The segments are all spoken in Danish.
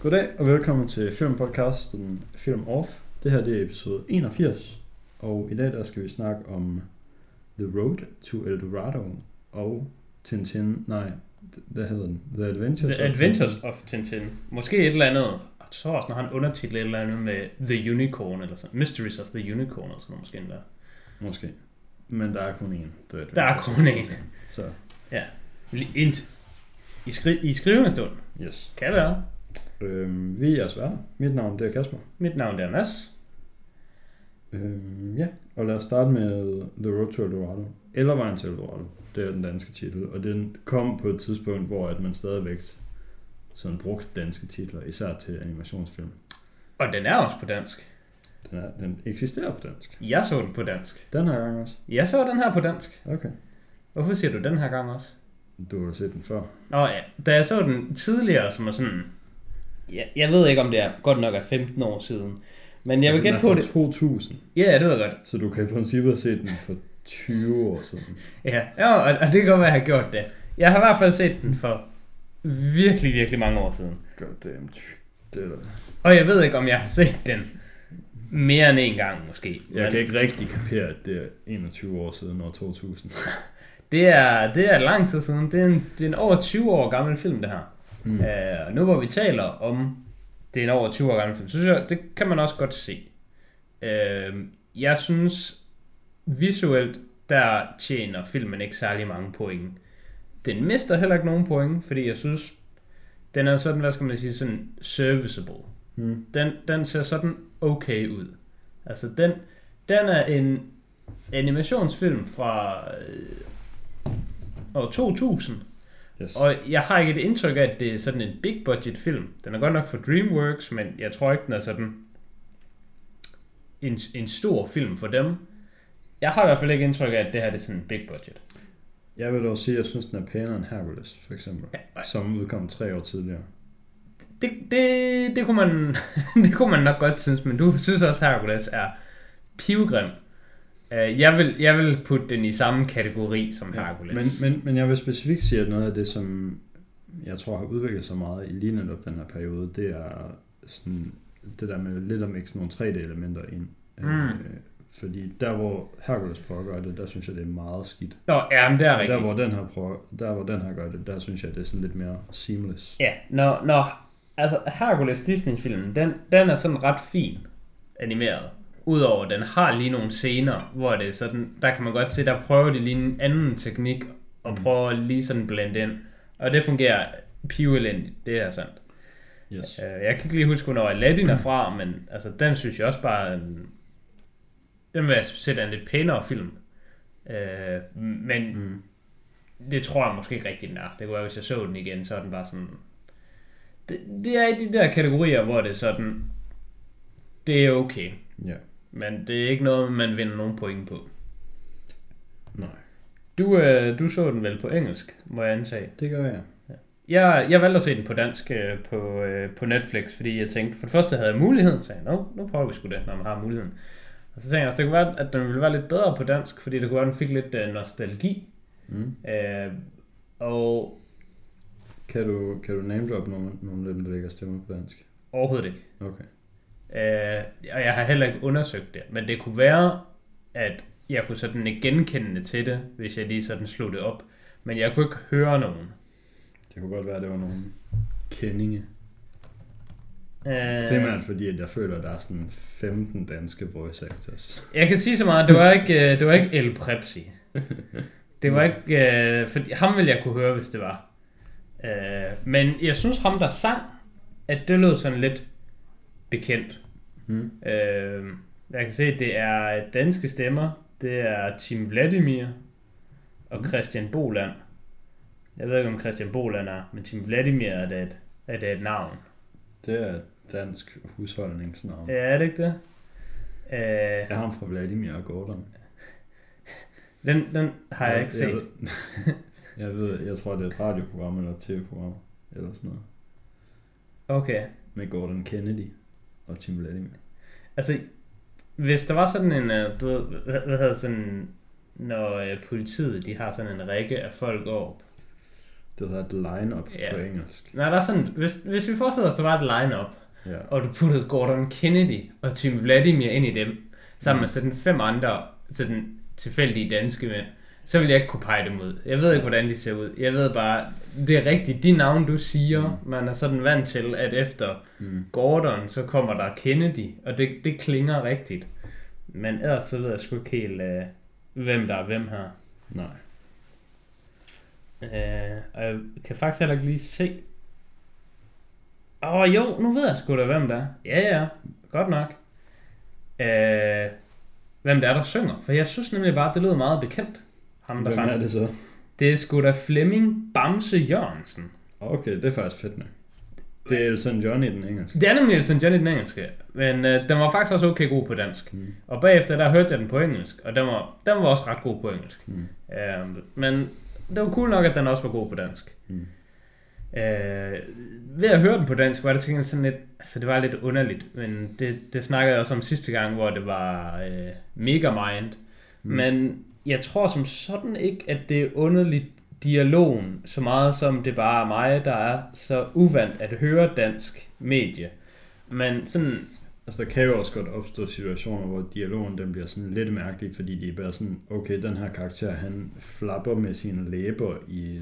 Goddag og velkommen til filmpodcasten Film Off. Det her det er episode 81, og i dag der skal vi snakke om The Road to El Dorado og Tintin, nej, hvad hedder den? The Adventures, The Adventures of Tintin. Måske et eller andet, jeg tror også, når han undertitel et eller andet med The Unicorn, eller sådan. Mysteries of the Unicorn, eller sådan noget, måske endda. Måske. Men der er kun én. The Der er of kun Tintin. én. Så, Lige Ind i, skri I skrivende stund. yes. Kan være. Øhm, vi er jeres værter. Mit navn det er Kasper. Mit navn det er Mads. Øhm, ja, og lad os starte med The Road to El Dorado. Eller Vejen til El Dorado. Det er den danske titel. Og den kom på et tidspunkt, hvor at man stadigvæk sådan brugte danske titler, især til animationsfilm. Og den er også på dansk. Den, er, den eksisterer på dansk. Jeg så den på dansk. Den her gang også. Jeg så den her på dansk. Okay. Hvorfor siger du den her gang også? Du har set den før. Nå ja, da jeg så den tidligere, som er sådan... Jeg, jeg ved ikke, om det er godt nok er 15 år siden. Men jeg vil Altså, den gætte på det. 2000. Ja, det jeg godt. Så du kan i princippet set den for 20 år siden. Ja, ja og, og det kan godt være, at jeg har gjort det. Jeg har i hvert fald set den for virkelig, virkelig mange år siden. Goddamn. Det er. Og jeg ved ikke, om jeg har set den mere end en gang måske. Jeg Men kan ikke rigtig kapere, at det er 21 år siden år 2000. det, er, det er lang tid siden. Det er, en, det er en over 20 år gammel film, det her. Mm. Og nu hvor vi taler om, det er en over 20 år gammel film, så synes jeg, det kan man også godt se. Uh, jeg synes, visuelt, der tjener filmen ikke særlig mange point. Den mister heller ikke nogen point, fordi jeg synes, den er sådan, hvad skal man sige, sådan serviceable. Mm. Den, den ser sådan okay ud. Altså, den, den er en animationsfilm fra øh, år 2000, Yes. og jeg har ikke et indtryk af, at det er sådan en big budget film. Den er godt nok for DreamWorks, men jeg tror ikke, den er sådan en, en stor film for dem. Jeg har i hvert fald ikke indtryk af, at det her det er sådan en big budget. Jeg vil dog sige, at jeg synes, den er pænere end Hercules, for eksempel. Ja, Som udkom tre år tidligere. det, det, det, kunne man, det kunne man nok godt synes, men du synes også, at Hercules er pivgrim. Uh, jeg, vil, jeg vil putte den i samme kategori som Hercules. Men, men, men jeg vil specifikt sige, at noget af det, som jeg tror har udviklet sig meget i lige netop den her periode, det er sådan, det der med lidt at mixe nogle 3D-elementer ind. Mm. Øh, fordi der, hvor Hercules prøver at gøre det, der synes jeg, det er meget skidt. Nå, ja, men det er rigtigt. der, hvor den her prøver, der, hvor den her gør det, der synes jeg, det er sådan lidt mere seamless. Ja, når, når altså Hercules Disney-filmen, den, den er sådan ret fin animeret. Udover den har lige nogle scener, hvor det er sådan, der kan man godt se, der prøver de lige en anden teknik, og Mm. prøver lige sådan blende ind. Og det fungerer pivelendigt, det er sandt. Yes. Øh, Jeg kan ikke lige huske, hvornår Aladdin er fra, men altså, den synes jeg også bare, en, den vil jeg sætte en lidt pænere film. Øh, men Mm. det tror jeg måske ikke rigtig, den er. Det kunne være, hvis jeg så den igen, så er den bare sådan... Det, det er i de der kategorier, hvor det er sådan... Det er okay, Ja. Men det er ikke noget, man vinder nogen point på. Nej. Du, øh, du så den vel på engelsk, må jeg antage. Det gør jeg. Jeg, jeg valgte at se den på dansk øh, på, øh, på Netflix, fordi jeg tænkte, for det første havde jeg muligheden, så jeg, nu prøver vi sgu det, når man har muligheden. Og så tænkte jeg også, det kunne være, at den ville være lidt bedre på dansk, fordi det kunne være, at den fik lidt øh, nostalgi. Mm. Øh, og Kan du, kan du name drop nogle, nogle af dem, der ligger stemmer på dansk? overhovedet ikke. Okay. Øh, og jeg har heller ikke undersøgt det, men det kunne være, at jeg kunne sådan ikke genkende til det, hvis jeg lige sådan slog det op. Men jeg kunne ikke høre nogen. Det kunne godt være, at det var nogle kendinge. Øh, Primært fordi, at jeg føler, at der er sådan 15 danske voice actors. jeg kan sige så meget, det var ikke, øh, det var ikke El Prepsi. Det var ikke, øh, for ham ville jeg kunne høre, hvis det var. Øh, men jeg synes ham, der sang, at det lød sådan lidt bekendt. Hmm. Øh, jeg kan se, at det er danske stemmer. Det er Tim Vladimir og Christian Boland. Jeg ved ikke, om Christian Boland er, men Tim Vladimir er det et, er det et navn. Det er et dansk husholdningsnavn. Ja, er det ikke det? Øh, Jeg har ham fra Vladimir og Gordon. den, den har jeg ikke set. Jeg ved, jeg ved, jeg tror, det er et radioprogram eller et tv-program. Eller sådan noget. Okay. Med Gordon Kennedy og Tim Vladimir. Altså, hvis der var sådan en, øh, du ved, hvad, hedder sådan, når øh, politiet, de har sådan en række af folk op. Det hedder et line-up Ja. på engelsk. Nej, der er sådan, hvis, hvis vi forestiller os, der var et line-up, Ja. og du puttede Gordon Kennedy og Tim Vladimir ind i dem, sammen med sådan fem andre sådan tilfældige danske mænd, så vil jeg ikke kunne pege dem ud. Jeg ved ikke, hvordan de ser ud. Jeg ved bare, det er rigtigt, de navne, du siger, mm. man er sådan vant til, at efter Mm. Gordon, så kommer der Kennedy, og det, det klinger rigtigt. Men ellers så ved jeg sgu ikke helt, øh, hvem der er hvem her. Nej. Øh, og jeg kan faktisk heller ikke lige se. Åh oh, jo, nu ved jeg sgu da, hvem der er. Ja, ja, godt nok. Øh, hvem det er, der synger. For jeg synes nemlig bare, at det lyder meget bekendt. Ham, der Hvem sang. er det så? Det er sgu da Flemming Bamse Jørgensen. Okay, det er faktisk fedt nok. Det er Elton John i den engelske. Det er nemlig Elton John i den engelske, men øh, den var faktisk også okay god på dansk. Mm. Og bagefter, der hørte jeg den på engelsk, og den var, den var også ret god på engelsk. Mm. Øh, men det var cool nok, at den også var god på dansk. Mm. Øh, ved at høre den på dansk, var det til gengæld sådan lidt, altså det var lidt underligt, men det, det snakkede jeg også om sidste gang, hvor det var øh, Megamind. Mm. Men jeg tror som sådan ikke, at det er underligt dialogen, så meget som det bare er mig, der er så uvant at høre dansk medie. Men sådan, Altså, der kan jo også godt opstå situationer, hvor dialogen den bliver sådan lidt mærkelig, fordi de er bare sådan, okay, den her karakter, han flapper med sine læber i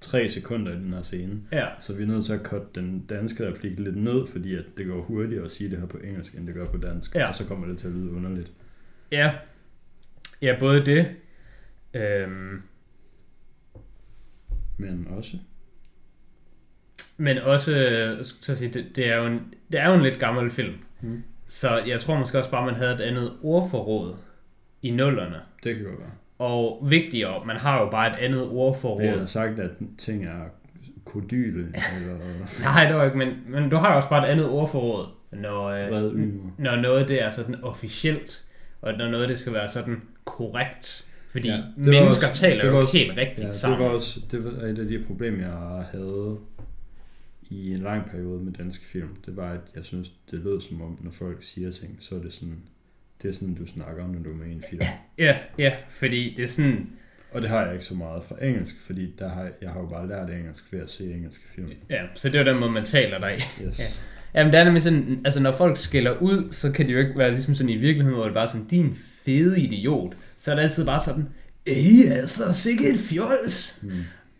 tre sekunder i den her scene. ja, Så vi er nødt til at cutte den danske replik lidt ned, fordi at det går hurtigere at sige det her på engelsk, end det gør på dansk. Ja. Og så kommer det til at lyde underligt. ja, ja både det, øhm, Men også, Men også, så at sige, det, det, er jo en, det er jo en lidt gammel film. Mm. Så jeg tror måske også bare, man havde et andet ordforråd i nullerne. det kan godt være. Og vigtigere, man har jo bare et andet Vi har ordforråd. sagt, at ting er kodyle, eller Nej, det var ikke, men, men du har jo også bare et andet ordforråd, når, øh, når noget det er sådan officielt, og når noget det skal være sådan korrekt. Fordi Ja, ja, det mennesker også- taler det jo også- helt rigtigt Ja, det sammen. var også det var et af de problemer, jeg havde i en lang periode med danske film. Det var, at jeg synes, det lød som om, når folk siger ting, så er det sådan, det er sådan, du snakker, når du er med i en film. Ja, ja, fordi det er sådan, Og det har jeg ikke så meget fra engelsk, fordi der har, jeg har jo bare lært engelsk ved at se engelske film. ja, så det er den måde, man taler der i. Yes. Jamen, det er nemlig sådan, altså når folk skiller ud, så kan det jo ikke være ligesom sådan i virkeligheden, hvor det bare er sådan, din fede idiot. Så er det altid bare sådan, Ej, altså, sikke et fjols. Mm.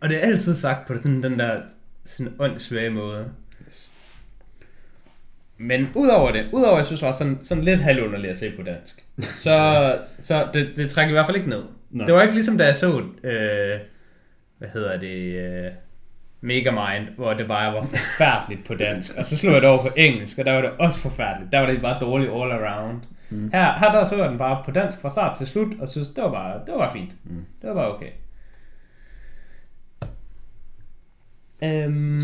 Og det er altid sagt på sådan den der sådan åndssvage måde. Yes. Men udover det, udover jeg synes var sådan, sådan lidt halvunderligt at se på dansk, så, så det, det trækker i hvert fald ikke ned. Nej. Det var ikke ligesom da jeg så, øh, hvad hedder det, øh, Megamind, hvor det bare var forfærdeligt på dansk, og så slog jeg det over på engelsk, og der var det også forfærdeligt. Der var det bare dårligt all around. Mm. Her, her der så jeg den bare på dansk fra start til slut, og synes, det var bare, det var fint. Mm. Det var bare okay. Øhm,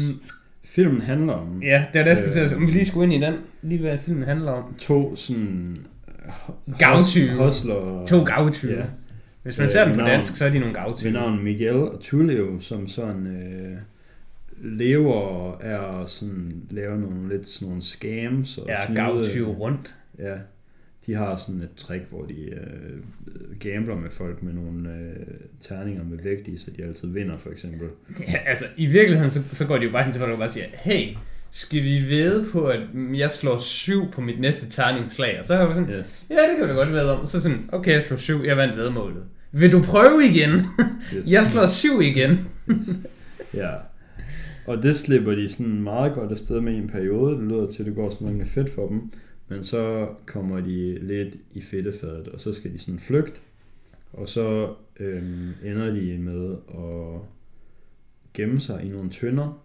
Filmen handler om ja, det var det, jeg skulle til at Øh. Om vi lige skulle ind i den, lige hvad filmen handler om. to sådan øh, Gavtyve. hustler. To gavtyve. Ja. Hvis man Øh, ser den på navn- dansk, så er de nogle ved gavtyve. navn Miguel og Tullio, som sådan øh, lever at sådan lave nogle lidt sådan nogle scams og Ja, gavtyve rundt. Ja, de har sådan et trick, hvor de øh, gambler med folk med nogle øh, terninger med vægt i, så de altid vinder for eksempel. Ja, altså, i virkeligheden, så, så går de jo bare hen til folk og bare siger, hey, skal vi ved på, at jeg slår syv på mit næste terningsslag? Og så er jeg sådan, Yes. ja, det kan vi godt ved om. Så sådan, okay, jeg slår syv, jeg vandt vedmålet. Vil du prøve igen? yes. jeg slår syv igen. Ja. Og det slipper de sådan meget godt afsted med i en periode. Det lyder til, at det går sådan rimelig fedt for dem. Men så kommer de lidt i fedtefadet, og så skal de sådan flygte. Og så øhm, ender de med at gemme sig i nogle tønder.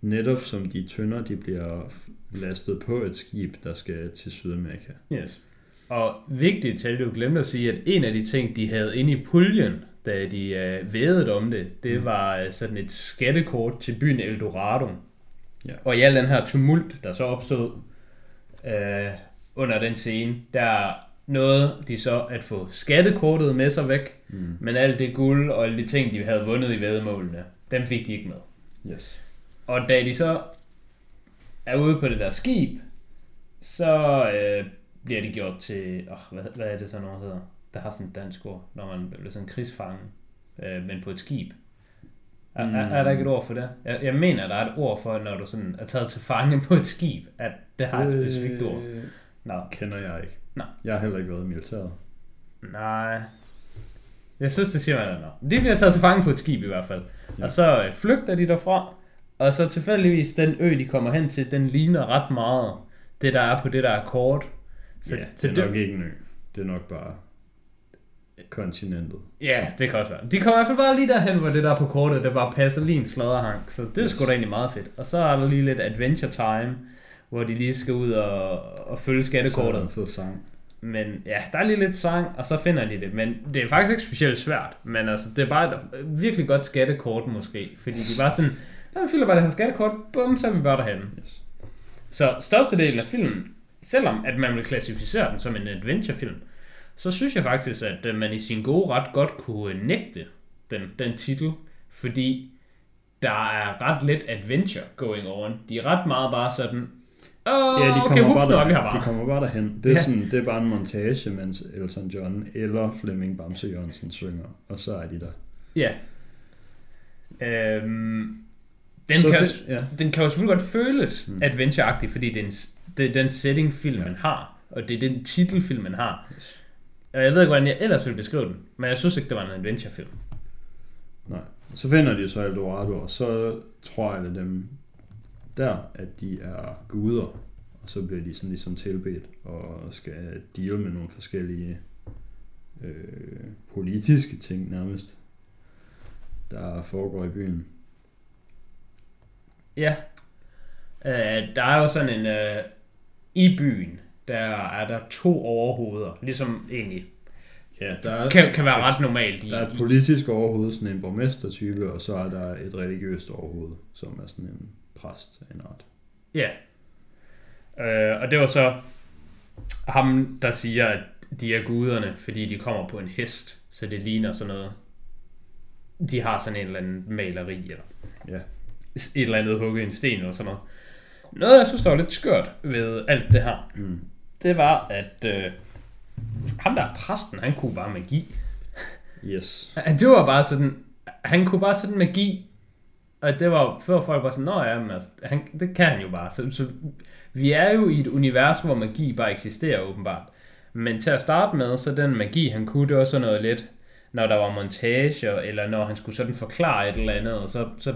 Netop som de tønder, de bliver lastet på et skib, der skal til Sydamerika. Yes. Og vigtigt til, du glemte at sige, at en af de ting, de havde inde i puljen, da de øh, vædede om det, det var øh, sådan et skattekort til byen Eldorado. Ja. Og i al den her tumult, der så opstod øh, under den scene, der nåede de så at få skattekortet med sig væk, Mm. men alt det guld og alle de ting, de havde vundet i vædemålene, dem fik de ikke med. Yes. Og da de så er ude på det der skib, så øh, bliver de gjort til, oh, hvad, hvad er det så noget hedder? Der har sådan et dansk ord, når man bliver sådan en krigsfange, øh, men på et skib. Er, er, er der ikke et ord for det? Jeg, jeg mener, der er et ord for, når du sådan er taget til fange på et skib, at det har et specifikt ord. Nå, kender jeg ikke. Nej. Jeg har heller ikke været i militæret. nej. Jeg synes, det siger man da nok. De bliver taget til fange på et skib i hvert fald. Ja. Og så øh, flygter de derfra, og så tilfældigvis den ø, de kommer hen til, den ligner ret meget det, der er på det der er kort. Så, ja, det er nok ikke en ø. Det er nok bare kontinentet. Ja, det kan også være. De kommer i hvert fald bare lige derhen, hvor det der på kortet, det bare passer lige en sladderhank. Så det er Yes. sgu da egentlig meget fedt. Og så er der lige lidt adventure time, hvor de lige skal ud og, og følge Så er der skattekortet. en fed sang. Men ja, der er lige lidt sang, og så finder de det. Men det er faktisk ikke specielt svært. Men altså, det er bare et virkelig godt skattekort måske. Fordi de bare sådan, der vi fylder bare det her skattekort, bum, så er vi bare derhen. Yes. Så størstedelen af filmen, selvom at man vil klassificere den som en adventurefilm, så synes jeg faktisk, at øh, man i sin gode ret godt kunne nægte den, den titel, fordi der er ret lidt adventure going on. De er ret meget bare sådan, Åh, Ja, de okay, kommer, hups, bare er der, bare. de kommer bare derhen. Det er, Ja. sådan, det er bare en montage, mens Elton John eller Flemming Bamse Jørgensen synger, og så er de der. Ja. Øhm, den, Så kan, fedt, ja. den kan jo selvfølgelig godt føles Mm. mm. adventure fordi det er, en, det er den setting filmen Ja. har, og det er den titel filmen har. Yes. Og jeg ved ikke, hvordan jeg ellers ville beskrive den, men jeg synes ikke, det var en adventurefilm. Nej. Så finder de så Eldorado, og så tror jeg, er dem der, at de er guder, og så bliver de sådan ligesom tilbedt og skal deal med nogle forskellige øh, politiske ting nærmest, der foregår i byen. Ja. Øh, der er jo sådan en... Øh, I byen, der er der to overhoveder, ligesom egentlig Ja, der er, kan, kan være ret normalt i, Der er et politisk overhoved, sådan en borgmestertype, og så er der et religiøst overhoved, som er sådan en præst af en art. Ja. Øh, og det var så ham, der siger, at de er guderne, fordi de kommer på en hest, så det ligner sådan noget. De har sådan en eller anden maleri, eller Ja. et eller andet hugget i en sten, eller sådan noget. Noget, jeg synes, der var lidt skørt ved alt det her, Mm. Det var, at øh, ham der er præsten, han kunne bare magi. Yes. Han- Det var bare sådan, han kunne bare sådan magi, og det var før folk var sådan, nå ja, men altså, han, det kan han jo bare. Så, så vi er jo i et univers, hvor magi bare eksisterer åbenbart. Men til at starte med, så den magi, han kunne, det var sådan noget lidt, når der var montager, eller når han skulle sådan forklare et eller andet, og så, så,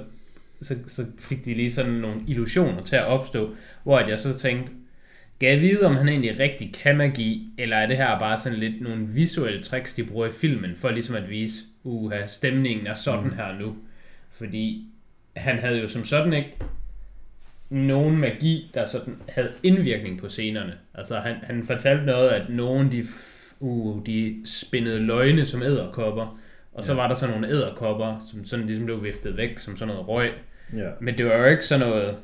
så, så fik de lige sådan nogle illusioner til at opstå, hvor at jeg så tænkte, Gav jeg vide, om han egentlig rigtig kan magi, eller er det her bare sådan lidt nogle visuelle tricks, de bruger i filmen, for ligesom at vise, uha, stemningen er sådan Mm. her nu. Fordi han havde jo som sådan ikke nogen magi, der sådan havde indvirkning på scenerne. Altså han, han fortalte noget, at nogen de, uh, de spændede løgne som æderkopper, og så Ja. var der sådan nogle æderkopper, som sådan ligesom blev viftet væk som sådan noget røg. Ja. Men det var jo ikke sådan noget...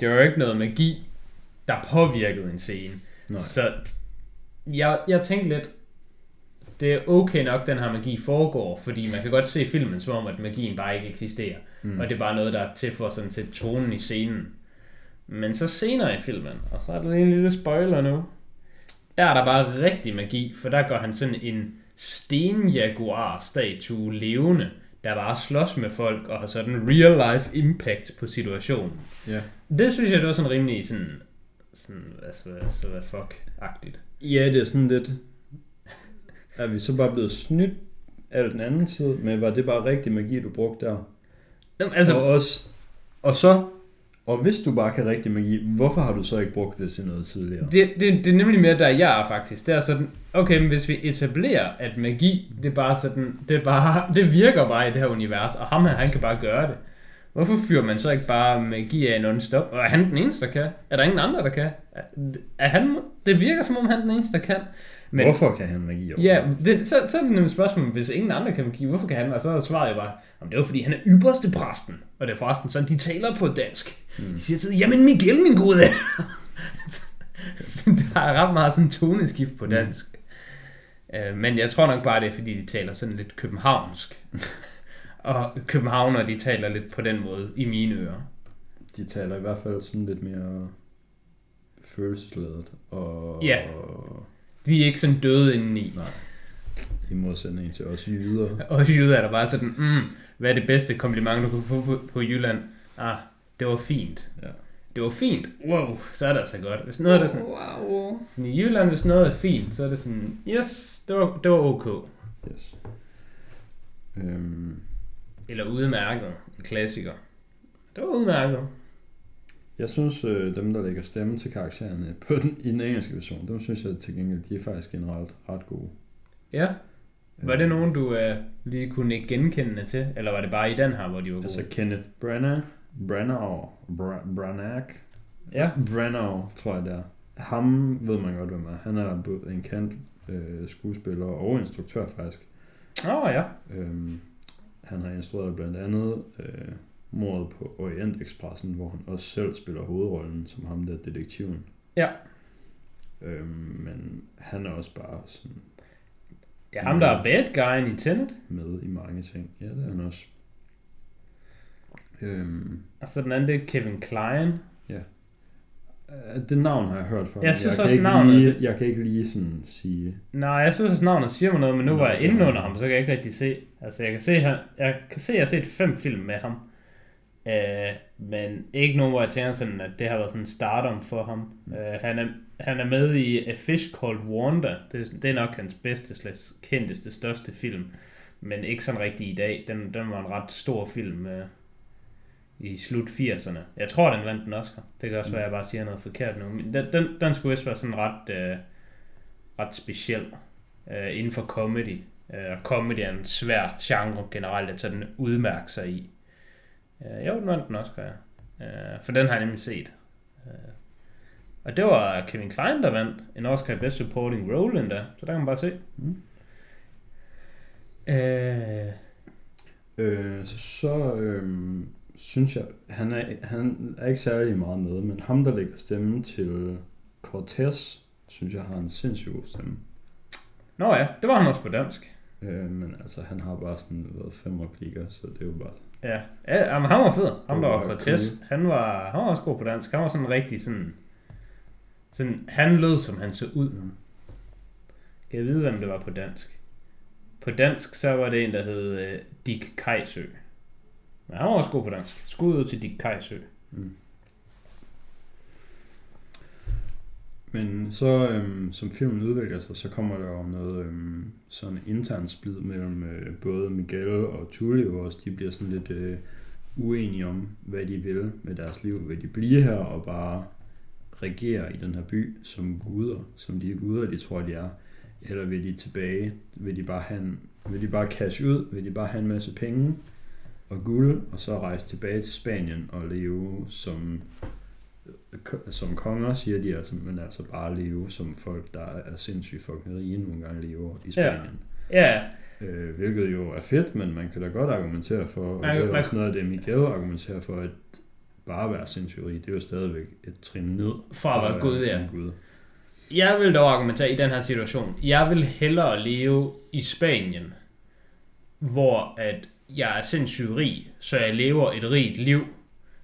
Det var jo ikke noget magi, der påvirkede en scene. Nej. Så jeg, jeg tænkte lidt, det er okay nok, den her magi foregår, fordi man kan godt se filmen som om, at magien bare ikke eksisterer. Mm. Og det er bare noget, der er til for sådan til tonen i scenen. Men så senere i filmen, og så er der en lille spoiler nu, der er der bare rigtig magi, for der går han sådan en stenjaguar-statue levende, der bare slås med folk og har sådan real life impact på situationen. Ja. Det synes jeg, det var sådan rimelig sådan, sådan altså, altså hvad fuck-agtigt. ja, det er sådan lidt... Er vi så bare blevet snydt af den anden side, men var det bare rigtig magi, du brugte der? Jamen, Altså, og, også, og så, og hvis du bare kan rigtig magi, hvorfor har du så ikke brugt det til noget tidligere? det, det, det er nemlig mere der, jeg er faktisk. Det er sådan, okay, men hvis vi etablerer, at magi, det er bare sådan, det, er bare, det virker bare i det her univers, og ham her, han kan bare gøre det. Hvorfor fyrer man så ikke bare magi af non-stop? Og er han den eneste, der kan? Er der ingen andre, der kan? Er, er han, det virker som om han er den eneste, der kan. Men, Hvorfor kan han magi? Ja, det, så, så er det nemlig spørgsmål, hvis ingen andre kan magi, hvorfor kan han? Og så er svaret jo bare, om det er jo fordi, han er ypperste præsten. Og det er forresten sådan, de taler på dansk. Mm. De siger til, jamen Miguel, min gode. der er ret meget sådan toneskift på dansk. Mm. Men jeg tror nok bare, det er fordi, de taler sådan lidt københavnsk. og københavner, de taler lidt på den måde i mine ører. De taler i hvert fald sådan lidt mere følelsesladet. Og, Ja. De er ikke sådan døde indeni. Nej. I modsætning til os jyder. Og jyder er der bare sådan, mm, hvad er det bedste kompliment, du kunne få på, på Jylland? Ah, det var fint. Ja. Det var fint. Wow, så er det altså godt. Hvis noget er sådan, Wow. sådan i Jylland, hvis noget er fint, så er det sådan, yes, det var, det var ok. Yes. Øhm, Eller udmærket. En klassiker. Det var udmærket. jeg synes, øh, dem, der lægger stemme til karaktererne på den, i den engelske version, dem synes jeg til gengæld, de er faktisk generelt ret gode. Ja. Var det Øhm, nogen, du uh, lige kunne ikke genkende til? Eller var det bare i den her, hvor de var gode? Altså Kenneth Branagh, Branagh, Bra- Branagh, ja. Branagh, tror jeg det er. Ham ved man godt, hvem er. Han er både en kendt øh, skuespiller og instruktør faktisk. Åh oh, ja. Øhm, han har instrueret blandt andet øh, mordet på Orient Expressen, hvor han også selv spiller hovedrollen som ham der detektiven. Ja. Øhm, men han er også bare sådan Det er ham, der er bad guyen i Tenet. med i mange ting. Ja, det er han også. Øhm, Og så den anden, det er Kevin Klein. øh, det navn har jeg hørt før. Jeg synes kan også, navnet- Lige, jeg kan ikke lige sådan sige... Nej, jeg synes, at navnet siger mig noget, men nu var jeg inde er- under ham, så kan jeg ikke rigtig se. Altså, jeg kan se, han, jeg kan se, jeg har set fem film med ham. Øh, men ikke nogen, hvor jeg tænker sådan, at det har været sådan en stardom for ham. Mm. Øh, han, er, han er med i A Fish Called Wanda. Det, er- det er nok hans bedste, slags kendteste, største film. Men ikke sådan rigtig i dag. Den, den var en ret stor film øh, i slut 80'erne. Jeg tror, den vandt en Oscar. Det kan også være, at jeg bare siger noget forkert nu. Men den, den, den skulle vist være sådan ret, øh, ret speciel øh, inden for comedy. Øh, og comedy er en svær genre generelt at sådan udmærke sig i. Øh, jo, den vandt den Oscar, ja. Øh, for den har jeg nemlig set. Øh, og det var Kevin Klein, der vandt en Oscar i Best Supporting Role endda, så der kan man bare se. Mm. Øh, Øh, så så øhm, synes jeg, han er, han er ikke særlig meget med, men ham, der lægger stemmen til Cortez, synes jeg har en sindssygt god stemme. nå ja, det var han også på dansk. Øh, men altså, han har bare sådan været fem replikker, så det er jo bare... Ja, ja men han var fed. Ham der var Cortez, han var, han var også god på dansk. Han var sådan rigtig sådan... sådan han lød, som han så ud. Mm. Kan jeg vide, hvem det var på dansk? På dansk, så var det en, der hed øh, Dick Kajsø. Men han var også god på dansk. Skud ud til Dick Kajsø. Mm. Men så, øhm, som filmen udvikler sig, så kommer der jo noget øhm, sådan intern splid mellem øh, både Miguel og Julio også. De bliver sådan lidt øh, uenige om, hvad de vil med deres liv. Vil de blive her og bare regere i den her by som guder, som de guder, de tror, de er? Eller vil de tilbage? Vil de bare, have en, vil de bare cash ud? Vil de bare have en masse penge og guld, og så rejse tilbage til Spanien og leve som som konger, siger de altså, men altså bare leve som folk, der er sindssygt fucking rige, nogle gange lever i Spanien. Ja, Øh, hvilket jo er fedt, men man kan da godt argumentere for, og Man- det er også noget af det, Miguel argumenterer for, at bare være sindssygt rig, det er jo stadigvæk et trin ned. fra at være Gud, ja. Gud. Jeg vil dog argumentere i den her situation. Jeg vil hellere leve i Spanien, hvor at jeg er sindssygt rig, så jeg lever et rigt liv,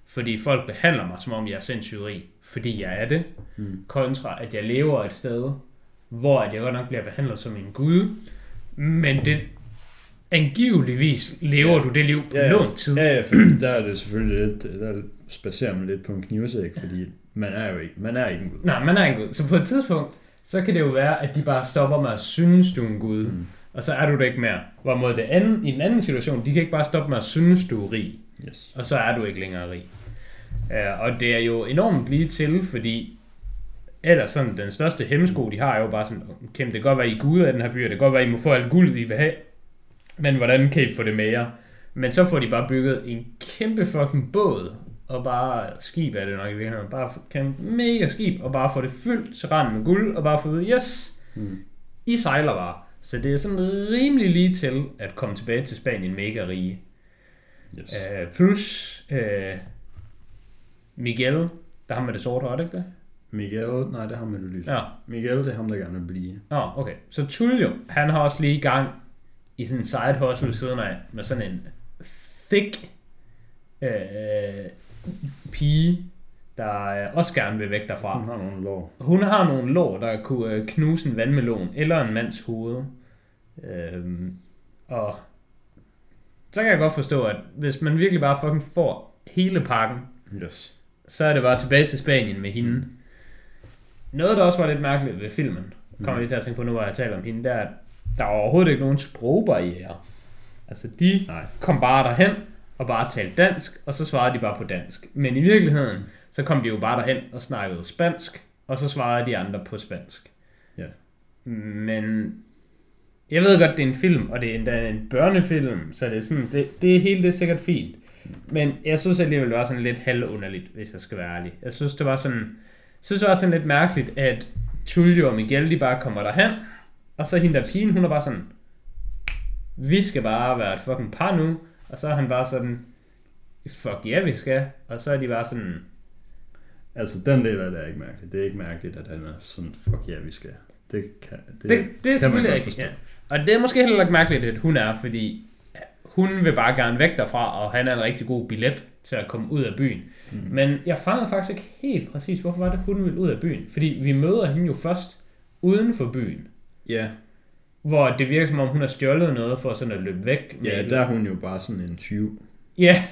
fordi folk behandler mig, som om jeg er sindssygt rig, fordi jeg er det, Mm. kontra at jeg lever et sted, hvor at jeg godt nok bliver behandlet som en gud, men det angiveligvis lever Ja. du det liv på Ja, ja. lånt tid. Ja, ja, for der er det selvfølgelig lidt, der spacerer man lidt på en knivsæk, fordi man er jo ikke, man er ikke en Gud. Nej, man er en gud. Så på et tidspunkt, så kan det jo være, at de bare stopper med at synes, du er en gud. Mm. Og så er du det ikke mere. Hvorimod det anden, i en anden situation, de kan ikke bare stoppe med at synes, du er rig. Yes. Og så er du ikke længere rig. Uh, og det er jo enormt lige til, fordi ellers sådan, den største hemmesko, de har, er jo bare sådan, Kim, det kan godt være, I er guder af den her by, det kan godt være, I må få alt guld, I vil have. Men hvordan kan I få det mere? Men så får de bare bygget en kæmpe fucking båd, og bare skib er det nok i virkeligheden, bare kan mega skib, og bare få det fyldt til randen med guld, og bare få ud, yes, Mm. I sejler bare. Så det er sådan rimelig lige til at komme tilbage til Spanien mega rige. Yes. Uh, plus uh, Miguel, der har med det sorte det ikke det? Miguel, nej, det har man jo lyst. Ja. Miguel, det er ham, der gerne vil blive. Nå, okay. Så Tullio, han har også lige i gang i sådan en side hustle ved siden af, med sådan en thick øh, pige, der øh, også gerne vil væk derfra. Han har nogle lår. Hun har nogle lår, der kunne øh, knuse en vandmelon eller en mands hoved. Øhm, og så kan jeg godt forstå, at hvis man virkelig bare fucking får hele pakken, Yes. så er det bare tilbage til Spanien med hende. Noget, der også var lidt mærkeligt ved filmen, kommer jeg lige til at tænke på nu, hvor jeg taler om hende, det er, at der er overhovedet ikke nogen sprogbarriere. Altså, de Nej. kom bare derhen og bare talte dansk, og så svarede de bare på dansk. Men i virkeligheden, så kom de jo bare derhen og snakkede spansk, og så svarede de andre på spansk. Ja. Men jeg ved godt, det er en film, og det er endda en børnefilm, så det er sådan, det, det hele det er sikkert fint. Men jeg synes alligevel, det var sådan lidt halvunderligt, hvis jeg skal være ærlig. Jeg synes, det var sådan, jeg synes, det var sådan lidt mærkeligt, at Tullio og Miguel, de bare kommer derhen, og så hende der pigen, hun er bare sådan, vi skal bare være et fucking par nu, og så er han bare sådan, fuck ja, vi skal, og så er de bare sådan, Altså, den del af det er ikke mærkeligt. Det er ikke mærkeligt, at han er sådan, fuck ja, vi skal. Det kan, Det, det, det er selvfølgelig rigtigt, ja. Og det er måske heller ikke mærkeligt, at hun er, fordi hun vil bare gerne væk derfra, og han er en rigtig god billet til at komme ud af byen. Mm. Men jeg fangede faktisk ikke helt præcis, hvorfor var det, hun ville ud af byen. Fordi vi møder hende jo først uden for byen, Ja, hvor det virker som om, hun har stjålet noget for sådan at løbe væk. ja der er hun jo bare sådan en 20. Ja,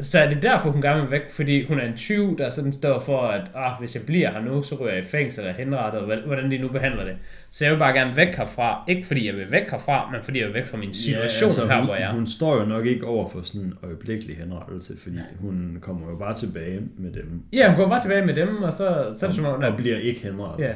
så er det derfor, hun gerne vil væk, fordi hun er en tyv, der sådan står for, at ah, hvis jeg bliver her nu, så ryger jeg i fængsel eller henrettet, og hvordan de nu behandler det. Så jeg vil bare gerne væk herfra. Ikke fordi jeg vil væk herfra, men fordi jeg vil væk fra min situation ja, altså, her, hun, hvor jeg er. Hun står jo nok ikke over for sådan en øjeblikkelig henrettelse, fordi hun kommer jo bare tilbage med dem. Ja, hun går bare tilbage med dem, og så, så er det som om, og bliver ikke henrettet. ja.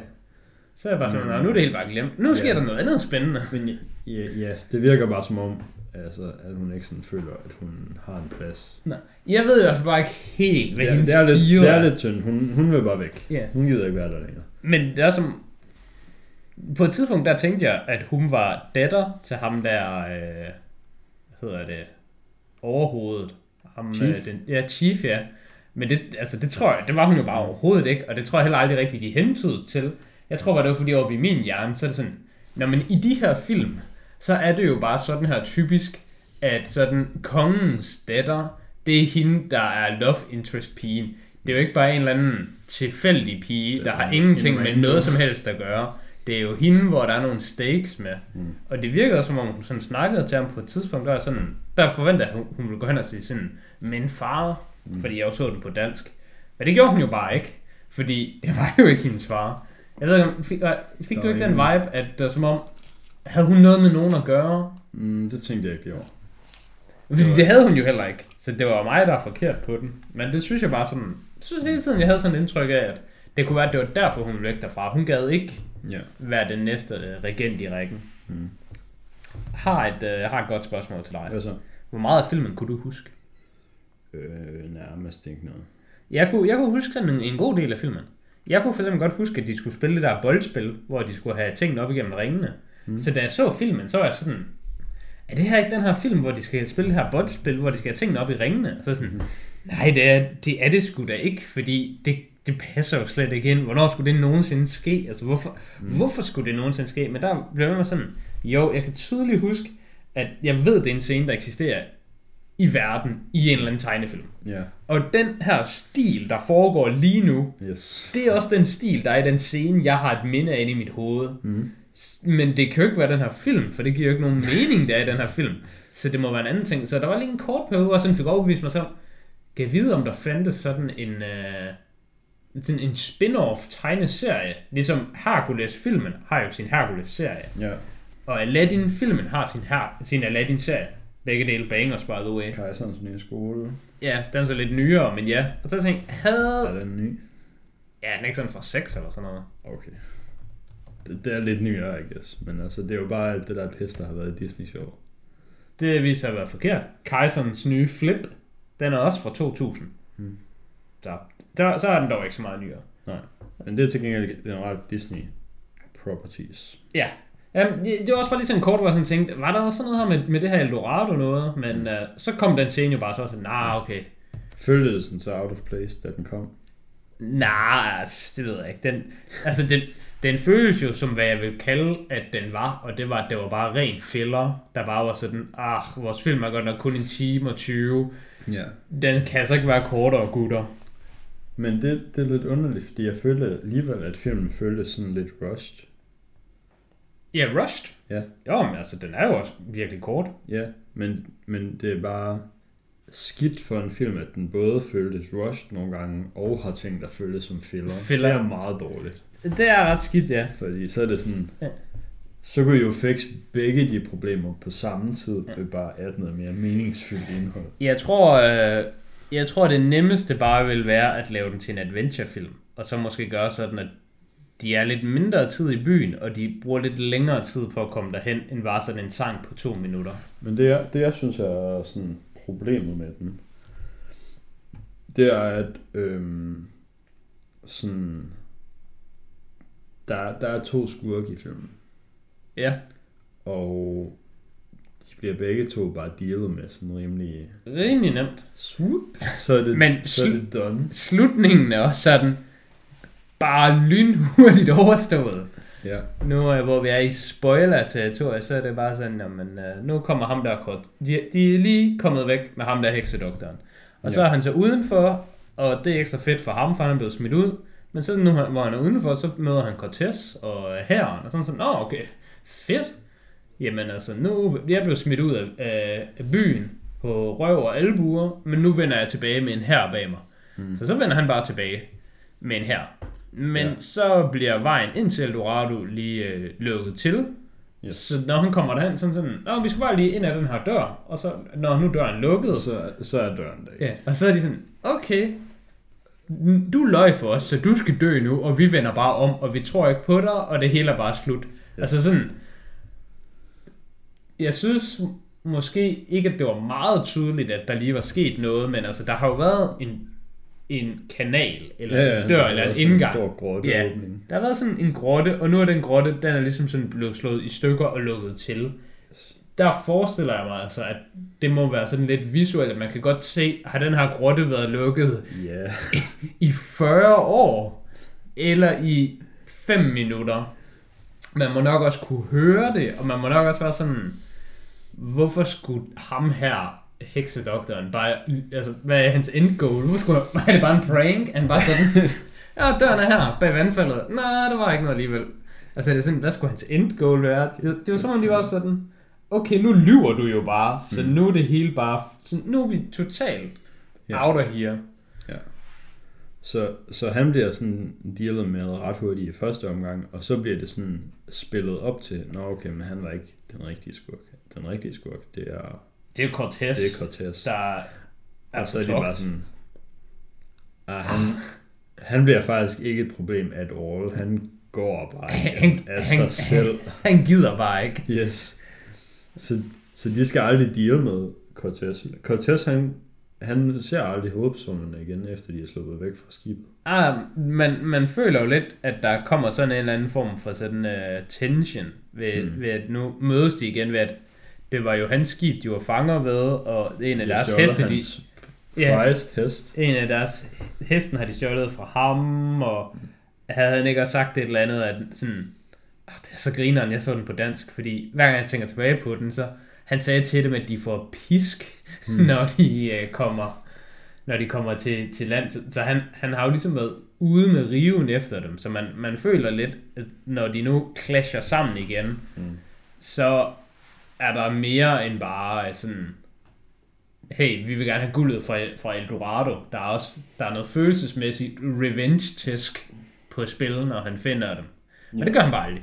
Så er jeg bare sådan, Mm. "Nå, nu er det helt bare glemt. Nu sker Ja. der noget andet spændende. Men ja, ja, det virker bare som om, altså, at hun ikke sådan føler, at hun har en plads. Nej. Jeg ved i hvert fald bare ikke helt, hvad Ja, hendes det, er lidt, det er lidt tynd. Hun, hun vil bare væk. Ja. Hun gider ikke være der længere. Men det er som... På et tidspunkt, der tænkte jeg, at hun var datter til ham der... Øh, hvad hedder det? Overhovedet. Ham, Chief? Øh, den, ja, Chief, ja. Men det, altså, det tror jeg, det var hun jo bare overhovedet ikke, og det tror jeg heller aldrig rigtigt, de hentede til. Jeg tror bare, det var fordi oppe i min hjerne, så er det sådan, når men i de her film, så er det jo bare sådan her typisk, at sådan kongens datter, det er hende, der er love interest pigen. Det er jo ikke bare en eller anden tilfældig pige, der er har en ingenting med noget som helst at gøre. Det er jo hende, hvor der er nogle stakes med. Mm. Og det virkede som om, hun sådan snakkede til ham på et tidspunkt, der, sådan, der forventede hun, hun ville gå hen og sige sådan, men far, mm. fordi jeg jo så den på dansk. Men det gjorde hun jo bare ikke, fordi det var jo ikke hendes far. Jeg ved ikke, fik, fik du ikke den vibe, at det var som om, havde hun noget med nogen at gøre? Mm, det tænkte jeg ikke over. Fordi det havde hun jo heller ikke. Så det var mig, der er forkert på den. Men det synes jeg bare sådan... Jeg synes hele tiden, jeg havde sådan et indtryk af, at det kunne være, at det var derfor, hun ville væk derfra. Hun gad ikke Ja. være den næste øh, regent i rækken. Mm. Har et, øh, jeg har et godt spørgsmål til dig. Hvad så? Hvor meget af filmen kunne du huske? Øh, nærmest ikke noget. Jeg kunne, jeg kunne huske sådan en, en god del af filmen. Jeg kunne for eksempel godt huske, at de skulle spille det der boldspil, hvor de skulle have tingene op igennem ringene. Mm. Så da jeg så filmen, så var jeg sådan, er det her ikke den her film, hvor de skal spille det her boldspil, hvor de skal have tingene op i ringene? Og så sådan, nej, det er det, er det sgu da ikke, fordi det, det passer jo slet ikke ind. Hvornår skulle det nogensinde ske? Altså, hvorfor, mm. hvorfor skulle det nogensinde ske? Men der blev jeg sådan, jo, jeg kan tydeligt huske, at jeg ved, det er en scene, der eksisterer i verden i en eller anden tegnefilm. Ja. Og den her stil, der foregår lige nu, Yes. det er også den stil, der er i den scene, jeg har et minde af inde i mit hoved. Mm. Men det kan jo ikke være den her film, for det giver jo ikke nogen mening, der er i den her film. Så det må være en anden ting. Så der var lige en kort periode, hvor jeg sådan fik overbevist mig selv. Kan jeg vide, om der fandtes sådan en, øh, sådan en spin-off tegneserie? Ligesom Hercules-filmen har jo sin Hercules-serie. Ja. Og Aladdin-filmen har sin, her, sin Aladdin-serie. Begge dele bangers, by the way. Kejserens nye skole. Ja, den er så lidt nyere, men ja. Og så tænkte jeg, havde... Er den ny? Ja, den er ikke sådan fra 6 eller sådan noget. Okay. Det, det er lidt nyere, I guess. Men altså, det er jo bare alt det der pis, der har været i Disney Show. Det viser sig at være forkert. Kejserens nye flip, den er også fra 2000. Mm. Så, der, så er den dog ikke så meget nyere. Nej. Men det er til gengæld generelt Disney properties. Ja. Jamen, det det var også bare lige sådan kort, hvor jeg sådan tænkte, var der også sådan noget her med, med det her Eldorado noget? Men uh, så kom den scene jo bare så og sådan, nah, okay. Føltes den så out of place, da den kom? Nej, det ved jeg ikke. Den, altså, den, den føles jo som, hvad jeg vil kalde, at den var, og det var, at det var bare ren filler, der bare var sådan, ah, vores film er godt nok kun en time og 20. Ja. Den kan altså ikke være kortere, gutter. Men det, det er lidt underligt, fordi jeg følte alligevel, at filmen føltes sådan lidt rushed. Ja, Rushed. Ja. Jo, men altså, den er jo også virkelig kort. Ja, Men, men det er bare skidt for en film, at den både føltes rushed nogle gange, og har tænkt at føles som filler. Filler. Det er meget dårligt. Det er ret skidt, ja. Fordi så er det sådan... Ja. Så kunne I jo fikse begge de problemer på samme tid, ja. ved bare at noget mere meningsfyldt indhold. Jeg tror, øh, jeg tror, det nemmeste bare vil være at lave den til en adventurefilm. Og så måske gøre sådan, at de er lidt mindre tid i byen, og de bruger lidt længere tid på at komme derhen, end bare sådan en sang på to minutter. Men det, jeg, det jeg synes er sådan problemet med den, det er, at øhm, sådan, der, der er to skurke i filmen, Ja, og de bliver begge to bare dealet med sådan rimelig rimelig nemt. swoop, så er det, Men så er det done. Slutningen er også sådan, bare lynhurtigt overstået. Ja. Nu øh, hvor vi er i spoiler-territoriet, så er det bare sådan, jamen, øh, nu kommer ham der kort. De, de er lige kommet væk med ham der heksedoktoren. Og så Ja. er han så udenfor, og det er ikke så fedt for ham, for han er blevet smidt ud. Men så nu, hvor han er udenfor, så møder han Cortez og øh, herren, og sådan sådan, åh okay, fedt. Jamen altså, nu jeg blev smidt ud af, af, af byen på røv og albuer, men nu vender jeg tilbage med en her bag mig. Mm. Så så vender han bare tilbage med en her. Men Ja. så bliver vejen ind til Eldorado lige øh, lukket til. Yes. Så når han kommer derhen, sådan sådan, Nå, vi skal bare lige ind ad den her dør, og så når nu døren er lukket, Så, så er døren der. ja, og så er de sådan, okay, du løj for os, så du skal dø nu, og vi vender bare om, og vi tror ikke på dig, og det hele er bare slut. Ja. Altså sådan, jeg synes måske ikke, at det var meget tydeligt, at der lige var sket noget, men altså, der har jo været en, en kanal, eller Ja, ja, en dør, er eller en også en indgang. stor grotteåbning. Der har været sådan en grotte, og nu er den grotte, den er ligesom sådan blevet slået i stykker og lukket til. Der forestiller jeg mig altså, at det må være sådan lidt visuelt, at man kan godt se, har den her grotte været lukket Ja. i 40 år, eller i 5 minutter. Man må nok også kunne høre det, og man må nok også være sådan, hvorfor skulle ham her, heksedoktoren, bare, altså, hvad er hans end goal? Hvorfor skulle, var det bare en prank? Han bare sådan, ja, døren er her, bag vandfaldet. Nej, der var ikke noget alligevel. Altså, det er sådan, hvad skulle hans end goal være? Det, det var som om, de var sådan, okay, nu lyver du jo bare, så Mm. nu er det hele bare, så nu er vi totalt Ja. out of here. Ja. Så, så han bliver sådan dealet med ret hurtigt i første omgang, og så bliver det sådan spillet op til, nå okay, men han var ikke den rigtige skurk. Den rigtige skurk, det er, Det er Cortez, det er Cortez. der er og så er de bare sådan, ah, han, han bliver faktisk ikke et problem at all. Han går bare Han- af han- sig selv. Han gider bare ikke. Yes. Så, så de skal aldrig deal med Cortez. Cortez, han, han ser aldrig hovedpersonerne igen, efter de er sluppet væk fra skibet. Ah, man, man føler jo lidt, at der kommer sådan en eller anden form for sådan uh, tension ved, mm. ved, at nu mødes de igen ved, at det var jo hans skib, de var fanger ved, og en af De deres heste, de, ja, hest. en af deres hesten har de stjålet fra ham, og havde han ikke også sagt et eller andet, at sådan, ah, det er så grineren, jeg så den på dansk, fordi hver gang jeg tænker tilbage på den, så han sagde til dem, at de får pisk, mm. når de øh, kommer når de kommer til, til land. Så, så han, han har jo ligesom været ude med riven efter dem, så man, man føler lidt, at når de nu clasher sammen igen, Mm. så er der mere end bare sådan, hey, vi vil gerne have guldet fra, fra Eldorado. Der er også der er noget følelsesmæssigt revenge-tisk på spil, når han finder dem. Men Ja. det gør han bare aldrig.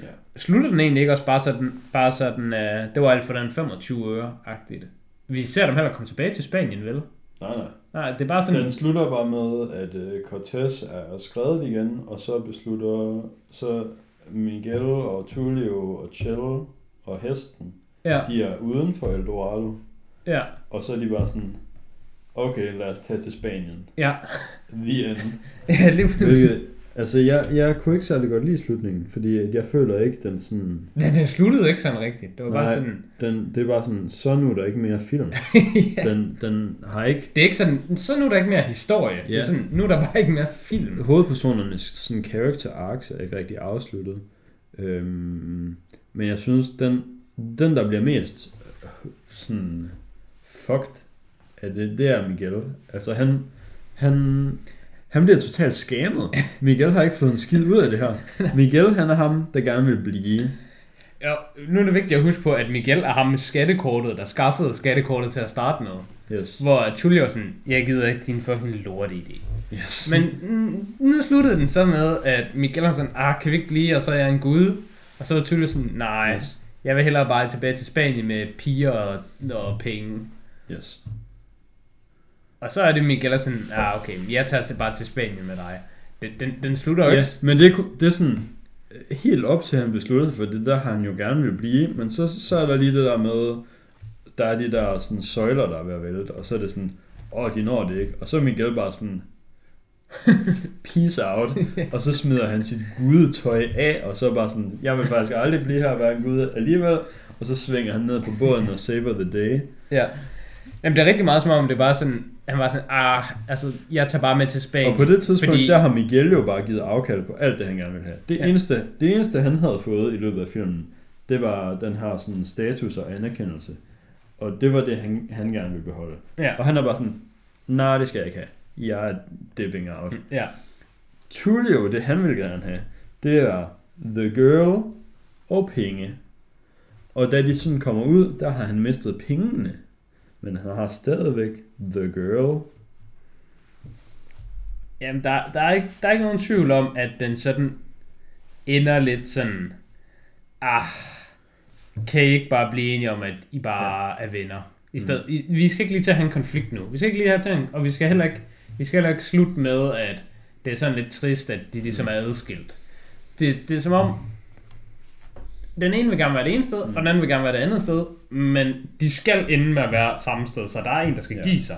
Ja. Slutter den egentlig ikke også bare sådan, bare sådan uh, det var alt for den 25 øre-agtigt? Vi ser dem heller komme tilbage til Spanien, vel? Nej, nej. Nej, det er bare sådan, Den slutter bare med, at uh, Cortez er skrevet igen, og så beslutter så Miguel og Tulio og Chell og hesten, ja, de er uden for Eldorado. ja, Og så er de bare sådan, okay, lad os tage til Spanien. ja, The end. ja, lige. Hvilket, altså, jeg, jeg kunne ikke særlig godt lide slutningen, fordi at jeg føler ikke, den sådan... Ja, den sluttede ikke sådan rigtigt. Det var bare Nej. sådan, Den, det er bare sådan, så nu er der ikke mere film. ja. Den, den har ikke... Det er ikke sådan, så nu er der ikke mere historie. Det Ja. er sådan, nu er der bare ikke mere film. Hovedpersonernes sådan character arcs er ikke rigtig afsluttet. Øhm, men jeg synes, den, den der bliver mest øh, sådan fucked af det, det er Miguel. Altså han, han, han bliver totalt skammet. Miguel har ikke fået en skid ud af det her. Miguel han er ham, der gerne vil blive. Ja, nu er det vigtigt at huske på, at Miguel er ham med skattekortet, der skaffede skattekortet til at starte med. Yes. Hvor Tully var sådan, jeg gider ikke din fucking lort idé. yes. Men nu sluttede den så med, at Miguel var sådan, ah, kan vi ikke blive, og så er jeg en gud. Og så var Tully sådan, nej, Yes. jeg vil hellere bare tilbage til Spanien med piger og, og penge. yes. Og så er det Miguel sådan, ah, okay, jeg tager til, bare til Spanien med dig. Den, den, den slutter jo Ja, ikke. men det, det er sådan helt op til, at han besluttede for det, der har han jo gerne vil blive. Men så, så er der lige det der med, der er de der sådan søjler, der er ved at vælte, og så er det sådan, åh, de når det ikke. Og så er Miguel bare sådan, peace out. Og så smider han sit gudetøj af, og så bare sådan, jeg vil faktisk aldrig blive her og være en gud alligevel. Og så svinger han ned på båden og saver the day. Ja. Jamen, det er rigtig meget som om, det var sådan, han var sådan, ah, altså, jeg tager bare med til Spanien. Og på det tidspunkt, Fordi- der har Miguel jo bare givet afkald på alt det, han gerne ville have. Det, ja. eneste, det eneste, han havde fået i løbet af filmen, det var den her sådan status og anerkendelse. Og det var det, han, han gerne ville beholde. Ja. Og han er bare sådan, nej, det skal jeg ikke have. Jeg er dipping out. Ja. Tulio, det han vil gerne have, det er The Girl og penge. Og da de sådan kommer ud, der har han mistet pengene. Men han har stadigvæk The Girl. Jamen, der, der, er ikke, der er ikke nogen tvivl om, at den sådan ender lidt sådan, ah, kan I ikke bare blive enige om, at I bare ja. er venner? I stedet, I, vi skal ikke lige til at have en konflikt nu. Vi skal ikke lige have til en, og vi skal heller ikke, vi skal heller ikke slutte med, at det er sådan lidt trist, at de ligesom er adskilt. Det, det er som om, den ene vil gerne være det ene sted, og den anden vil gerne være det andet sted, men de skal ende med at være samme sted, så der er en, der skal Ja. give sig.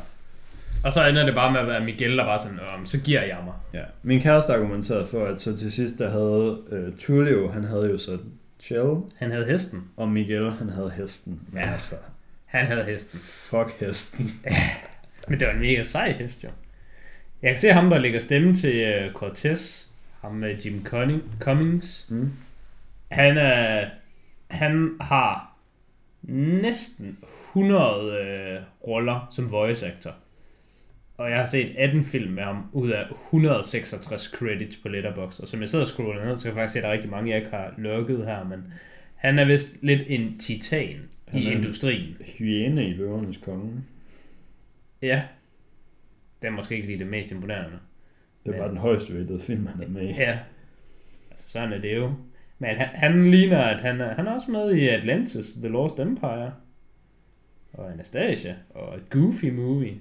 Og så ender det bare med at være Miguel, der bare sådan, "Øhm, så giver jeg mig. Ja. Min kæreste argumenterede for, at så til sidst, der havde uh, Tulio, han havde jo så Chell, Han havde hesten. og Miguel, han havde hesten. Men Ja. altså, Han havde hesten. fuck hesten. Men det var en mega sej hest, jo. Jeg kan se ham, der lægger stemme til uh, Cortez. Ham med Jim Cunning, Cummings. Mm. Han, er, han har næsten 100 øh, roller som voice actor. Og jeg har set 18 film med ham ud af 166 credits på Letterboxd. Og som jeg sidder og scroller ned, så kan jeg faktisk se, at der er rigtig mange, jeg ikke har lukket her. Men han er vist lidt en titan Han i er en- industrien. Hyæne i løvernes konge. Ja. Det er måske ikke lige det mest imponerende. Det var Ja. den højst rated film, han er med i. Ja. Altså, sådan er det jo. Men han, han ligner, at han er, han er også med i Atlantis, The Lost Empire. Og Anastasia. Og Goofy Movie.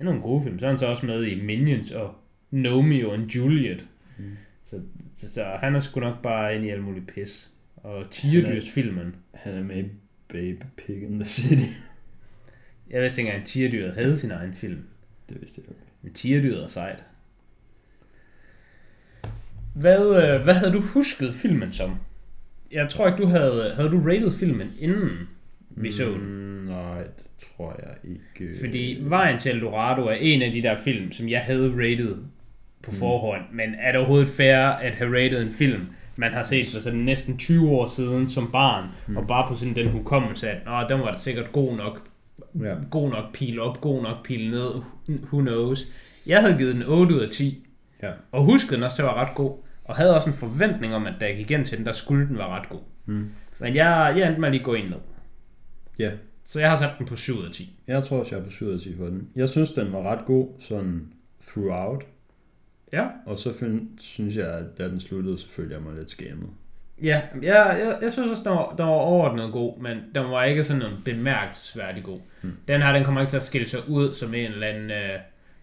Er nogle gode film. Så er han så også med i Minions og Romeo and Juliet. Mm. Så, så, så, han er sgu nok bare ind i alt muligt pis. Og Tierdyrs-filmen. Han er med i Babe Pig in the City. Jeg vidste ikke engang, at Tierdyret havde sin egen film. Det vidste jeg ikke. Men Tierdyret er sejt. Hvad, øh, hvad havde du husket filmen som? Jeg tror ikke, du havde... Havde du rated filmen inden vi så den? Mm, nej, tror jeg ikke. Fordi Vejen til Eldorado er en af de der film, som jeg havde rated på forhånd. Men er det overhovedet fair at have rated en film, man har set for sådan næsten 20 år siden som barn, mm. og bare på sådan den hukommelse, at Nå, den var da sikkert god nok, Ja. god nok pil op, god nok pil ned, who knows. Jeg havde givet den 8 ud af 10, Ja. og huskede den også til at være ret god, og havde også en forventning om, at da jeg gik igen til den, der skulle den være ret god. Mm. Men jeg, jeg endte med at lige gå ind ned. Ja. Så jeg har sat den på 7 ud af 10. Jeg tror også, jeg er på 7 ud af 10 for den. Jeg synes, den var ret god sådan throughout. Ja. Og så find, synes jeg, at da den sluttede, så følte jeg mig lidt skammet. Ja, jeg, jeg, jeg synes også, den var, den var overordnet god, men den var ikke sådan en bemærkelsesværdig god. Hmm. Den her, den kommer ikke til at skille sig ud som en eller anden uh,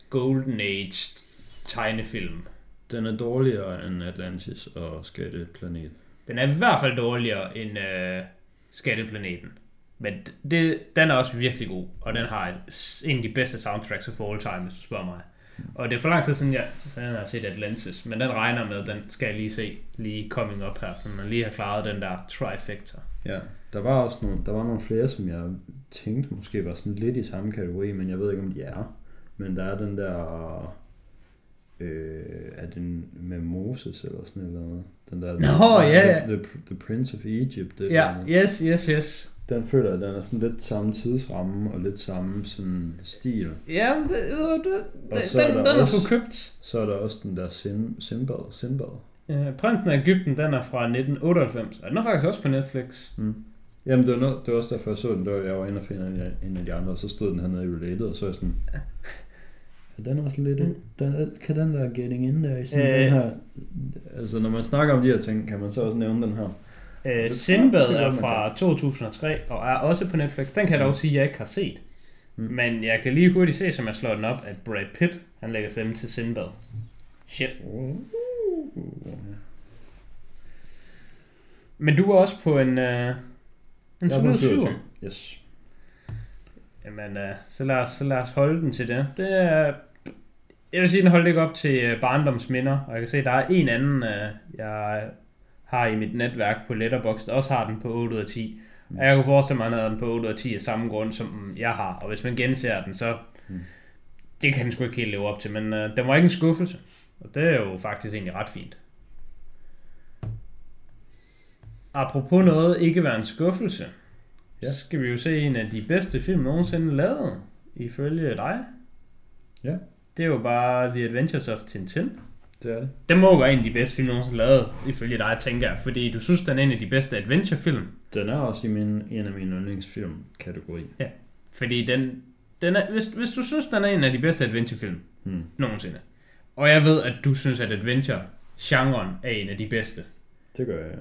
Golden Age tegnefilm. Den er dårligere end Atlantis og Skatteplanet. Den er i hvert fald dårligere end uh, Skatteplaneten. Men det, den er også virkelig god, og den har et, en af de bedste soundtracks of all time, hvis du spørger mig. Og det er for lang tid siden, jeg, siden jeg har set Atlantis, men den regner med, den skal jeg lige se, lige coming up her, så man lige har klaret den der trifecta. Ja, der var også nogle, der var nogle flere, som jeg tænkte måske var sådan lidt i samme kategori, men jeg ved ikke, om de er. Men der er den der... Øh, er den med Moses eller sådan noget? Den der, Nå, ja, ja. The, the, the Prince of Egypt. Det Ja, der. yes, yes, yes. Den føler jeg, den er sådan lidt samme tidsramme og lidt samme sådan stil. Ja, det, det, Og så er den, der den er også- sgu købt. Så er der også den der Sin, Sinbad, Sinbad. Øh, Prinsen af Ægypten, den er fra 1998, og den er faktisk også på Netflix. Mm. Jamen, det var, noget, det var også derfor, jeg så den. Det var, jeg var inde og finde en af, de andre, og så stod den hernede i Related, og så er jeg sådan... Er den også lidt... Den, er- kan den være getting in der i sådan Øh. den her... Altså, når man snakker om de her ting, kan man så også nævne den her. Øh, Sinbad er fra 2003, og er også på Netflix. Den kan jeg dog sige, jeg ikke har set. Mm. Men jeg kan lige hurtigt se, som jeg slår den op, at Brad Pitt, han lægger stemme til Sinbad. Shit. Men du er også på en, øh, en Jeg er på solid 27. syver. Yes. Jamen, øh, så, lad os, så lad os holde den til det. Det er... Jeg vil sige, den holder ikke op til øh, barndomsminder, og jeg kan se, at der er en anden, øh, jeg har i mit netværk på Letterboxd, også har den på 8 ud af 10. Og jeg kunne forestille mig, at han havde den på 8 ud af 10 af samme grund, som jeg har. Og hvis man genser den, så... Mm. Det kan den sgu ikke helt leve op til, men øh, den var ikke en skuffelse. Og det er jo faktisk egentlig ret fint. Apropos noget ikke være en skuffelse, Ja. ja. så skal vi jo se en af de bedste film nogensinde lavet, ifølge dig. Ja. Det er jo bare The Adventures of Tintin. Det er det. Den må være en af de bedste film nogensinde lavet, ifølge dig, tænker jeg. Fordi du synes, den er en af de bedste adventurefilm. Den er også i min, en af mine yndlingsfilm-kategori. Fordi den, den er, hvis, hvis du synes, den er en af de bedste adventurefilm Hmm. nogensinde, og jeg ved, at du synes, at adventure-genren er en af de bedste, Det gør jeg.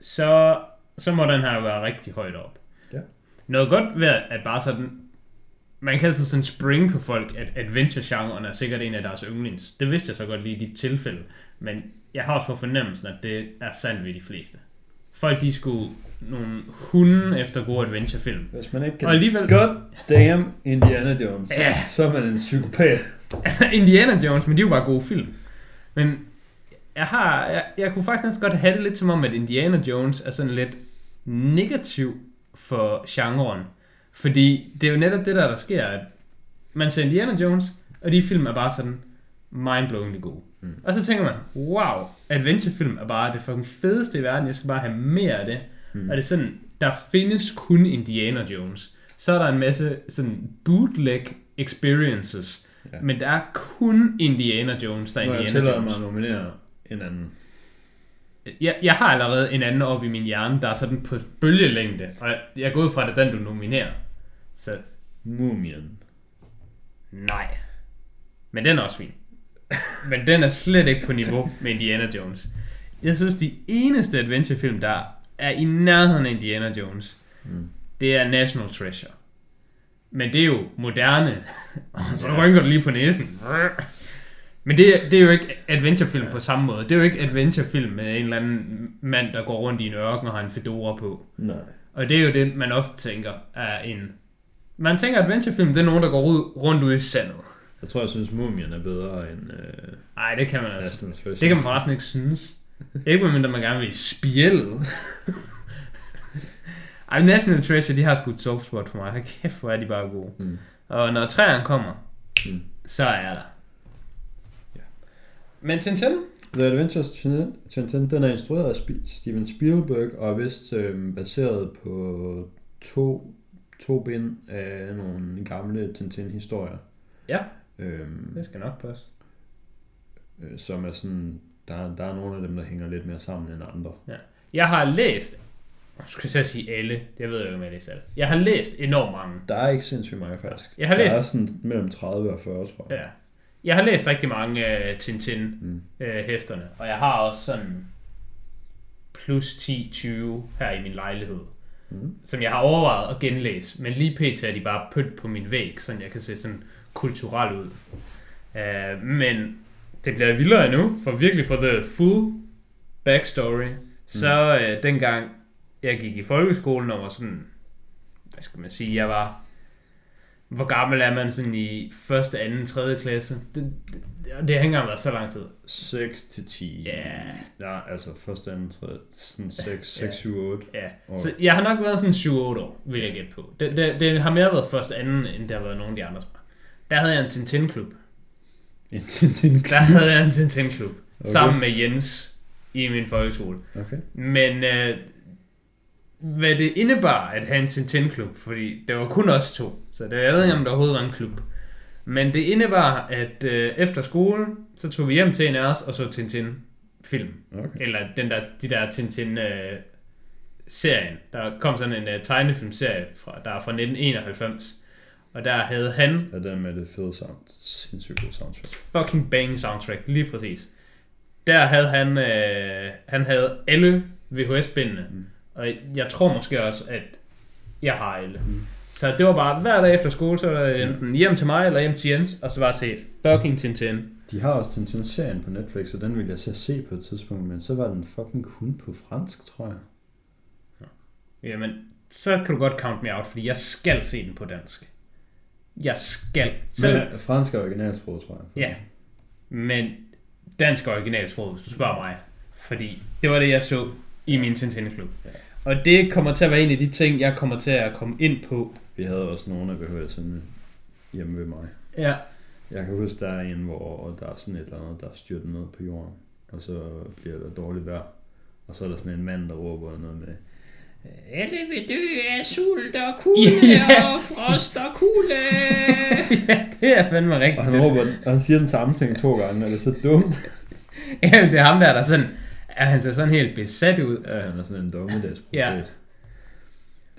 så, så må den her være rigtig højt op. Ja. Noget godt ved, at bare sådan, man kan altid sådan springe på folk, at adventure-genren er sikkert en af deres yndlings. Det vidste jeg så godt lige i dit tilfælde, men jeg har også på fornemmelsen, at det er sandt ved de fleste. Folk, de skulle nogle hunde efter gode adventurefilm. Hvis man ikke kan... Og alligevel... God damn Indiana Jones. Ja. Så er man en psykopat. Altså, Indiana Jones, men de er jo bare gode film. Men jeg har, jeg, jeg kunne faktisk næsten godt have det lidt som om, at Indiana Jones er sådan lidt negativ for genren. Fordi det er jo netop det der, der sker, at man ser Indiana Jones, og de film er bare sådan mindblowingly gode. Mm. Og så tænker man, wow, adventurefilm er bare det fucking fedeste i verden, jeg skal bare have mere af det. Mm. Og det er sådan, der findes kun Indiana Jones. Så er der en masse sådan bootleg experiences, Ja. men der er kun Indiana Jones, der er jeg Indiana Jones. mig at nominere en anden. Jeg, jeg har allerede en anden op i min hjerne, der er sådan på bølgelængde, og jeg, jeg er gået fra det, den du nominerer. Så Mumien. nej. Men den er også fin. Men den er slet ikke på niveau med Indiana Jones. Jeg synes, de eneste adventurefilm, der er i nærheden af Indiana Jones, Mm. det er National Treasure. Men det er jo moderne. Så rynker du lige på næsen. Men det, er- det er jo ikke adventurefilm på samme måde. Det er jo ikke adventurefilm med en eller anden mand, der går rundt i en ørken og har en fedora på. Nej. Og det er jo det, man ofte tænker er en... Man tænker, adventurefilm, det er nogen, der går ud, rundt ude i sandet. Jeg tror, jeg synes, Mumien er bedre end øh, Nej, det kan man altså. Det kan man forresten ikke synes. Ikke medmindre man gerne vil spjældet. Ej, National Treasure, de har sgu et soft spot for mig. Kæft, hvor er de bare gode. Mm. Og når træerne kommer, Mm. så er jeg der. Ja. Men Tintin? The Adventures of Tintin, den er instrueret af Steven Spielberg og er vist øh, baseret på to, to bind af nogle gamle Tintin-historier. Ja, Øhm, det skal nok passe. øh, som er sådan, der, der er nogle af dem, der hænger lidt mere sammen end andre. Jeg har læst, jeg skulle så sige alle, det ved jeg ikke, om jeg læst alle. Jeg har læst enormt mange. Der er ikke sindssygt mange faktisk. Jeg har der læst- er sådan mellem 30 og 40, tror jeg. Ja. Jeg har læst rigtig mange uh, Mm. Tintin-hæfterne, og jeg har også sådan plus 10-20 her i min lejlighed, Mm. som jeg har overvejet at genlæse, men lige pt. er de bare pynt på min væg, så jeg kan se sådan kulturel ud. Uh, men det bliver vildere nu, for virkelig for the full backstory, så uh, dengang jeg gik i folkeskolen og var sådan, hvad skal man sige, jeg var hvor gammel er man sådan i første, anden, tredje klasse? Det, det, det har ikke engang været så lang tid. 6 til 10. Ja. Ja, altså første, anden, tredje, sådan 6, Ja. 6, 7, 8. Ja, Og- så jeg har nok været sådan 7-8 år, vil jeg gætte på. Det, det, det har mere været første, anden, end det har været nogen af de andre, tror jeg. Der havde jeg en Tintin-klub. En Tintin Der havde jeg en Tintin-klub. Okay. Okay. Sammen med Jens i min folkeskole. Okay. Men øh, hvad det indebar at have en Tintin-klub, fordi det var kun os to, så det, jeg ved ikke, om der overhovedet var en klub. Men det indebar, at øh, efter skolen, så tog vi hjem til en af os og så Tintin film. Okay. Eller den der, de der Tintin øh, serien. Der kom sådan en øh, tegnefilmserie, fra, der er fra 1991. Og der havde han Ja, den med det fede sound. Sindssygt soundtrack. fucking bang soundtrack, lige præcis. Der havde han, øh, han havde alle VHS-bindene, mm. og jeg tror måske også, at jeg har alle. Mm. Så det var bare hver dag efter skole, så var det enten hjem til mig eller hjem til Jens, og så var se fucking Tintin. De har også Tintin-serien på Netflix, og den ville jeg så se på et tidspunkt, men så var den fucking kun på fransk, tror jeg. Jamen, så kan du godt count me out, fordi jeg skal se den på dansk. Jeg skal. Så, Men fransk er originalsprog, tror jeg. Ja, men dansk originalsprog, hvis du spørger mig. Fordi det var det, jeg så i min Tintin-klub. Ja. Og det kommer til at være en af de ting, jeg kommer til at komme ind på. Vi havde også nogle af VHS'erne hjemme ved mig. Ja, Jeg kan huske, der er en, hvor der er sådan et eller andet, der er styrtet ned på jorden, og så bliver der dårligt vejr. Og så er der sådan en mand, der råber noget med, alle vil dø af sult og kulde Ja. og frost og kulde. ja det er fandme og rigtigt. han råber, og han siger den samme ting to gange, og det er så dumt. Jamen, det er ham der, der sådan, er han ser sådan helt besat ud. Ja, han er sådan en dommedagsprofet. Ja.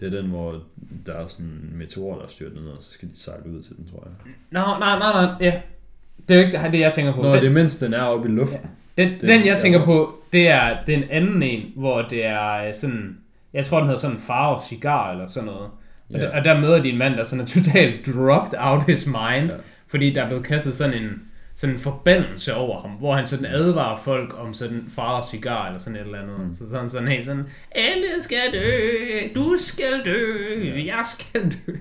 Det er den, hvor der er sådan en meteor, der er styrtet ned, og så skal de sejle ud til den, tror jeg. Nå, nej, nej, nej, ja. Det er jo ikke det, jeg tænker på. Nå, Den- det er mens den er oppe i luften. Den, Det- den, jeg tænker på, det er den anden en, hvor det er øh, sådan, jeg tror den hedder sådan farve cigar eller sådan noget. Og, Ja. der, og der møder de en mand, der sådan er totalt drugged out his mind, Ja. ja. fordi der er blevet kastet sådan en, sådan en forbandelse over ham, hvor han sådan advarer folk om sådan farve cigar eller sådan et eller andet. Mm. Så sådan sådan helt sådan, alle skal dø, du skal dø, jeg skal dø.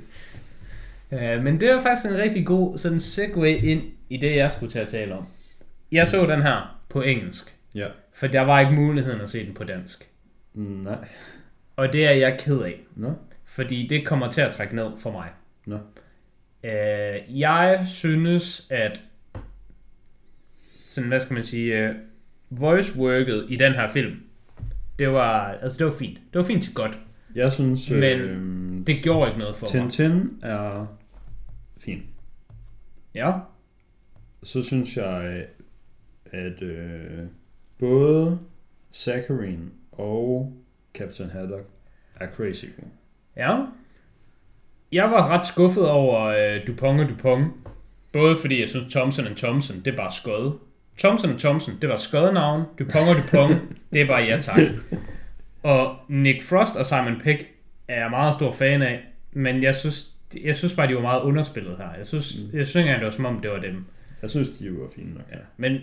Ja, men det var faktisk en rigtig god sådan segue ind i det, jeg skulle til at tale om. Jeg så den her på engelsk, Ja. for der var ikke muligheden at se den på dansk. Nej. Og det er jeg ked af, Nå. fordi det kommer til at trække ned for mig. Nå. Øh, jeg synes, at sådan, hvad skal man sige, uh, voice worket i den her film, det var, altså det var fint. Det var fint til godt. Jeg synes, Men øh, Det gjorde ikke noget for mig. Tintin er fin. Ja, Så synes jeg, at øh, både Saccharine og Captain Haddock er crazy gode. Ja. Jeg var ret skuffet over øh, Dupont og Dupont. Både fordi jeg synes Thompson Thompson, det er bare skød. Thompson Thompson, det var skødenavn. Dupont og Dupont, det er bare ja tak. Og Nick Frost og Simon Pegg er jeg meget stor fan af. Men jeg synes, jeg synes bare, de var meget underspillet her. Jeg synes, jeg synes ikke det var som om, det var dem. Jeg synes, de var fine nok. Ja. Men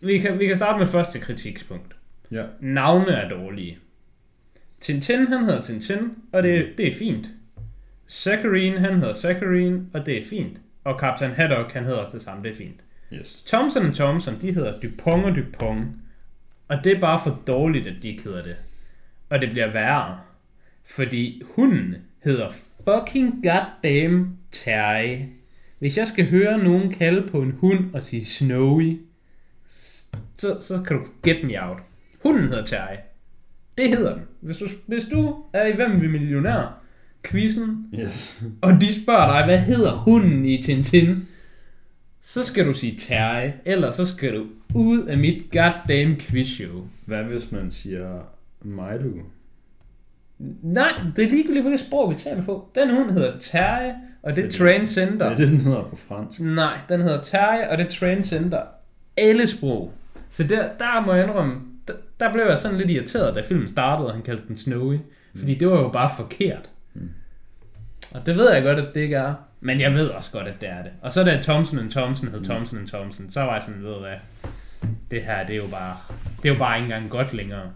vi kan, vi kan starte med første kritikspunkt. Ja. Navne er dårlige. Tintin, han hedder Tintin, og det, det er fint. Saccharine, han hedder Saccharine, og det er fint. Og Captain Haddock, han hedder også det samme, det er fint. Yes. Thompson og Thompson, de hedder Dupont og Dupont. Og det er bare for dårligt, at de ikke hedder det. Og det bliver værre. Fordi hunden hedder fucking goddamn Terry. Hvis jeg skal høre nogen kalde på en hund og sige Snowy, så, så kan du get me out. Hunden hedder Terry. Det hedder den. Hvis du, hvis du er i Hvem vil millionær, quizzen, Yes. og de spørger dig, hvad hedder hunden i Tintin? Så skal du sige Terry, eller så skal du ud af mit goddamn quizshow. Hvad hvis man siger Milo? Nej, det er ligegyldigt, hvilket sprog vi taler på. Den hund hedder Terry, og det er Transcender. Det er det, den hedder på fransk. Nej, den hedder Terry, og det er Transcender. Alle sprog. Så der, der må jeg indrømme, der, der blev jeg sådan lidt irriteret, da filmen startede, og han kaldte den Snowy. Fordi det var jo bare forkert. Mm. Og det ved jeg godt, at det ikke er. Men jeg ved også godt, at det er det. Og så da Thompson Thompson hed Thompson Thompson, så var jeg sådan, ved hvad, det her, det er jo bare, det er jo bare ikke engang godt længere.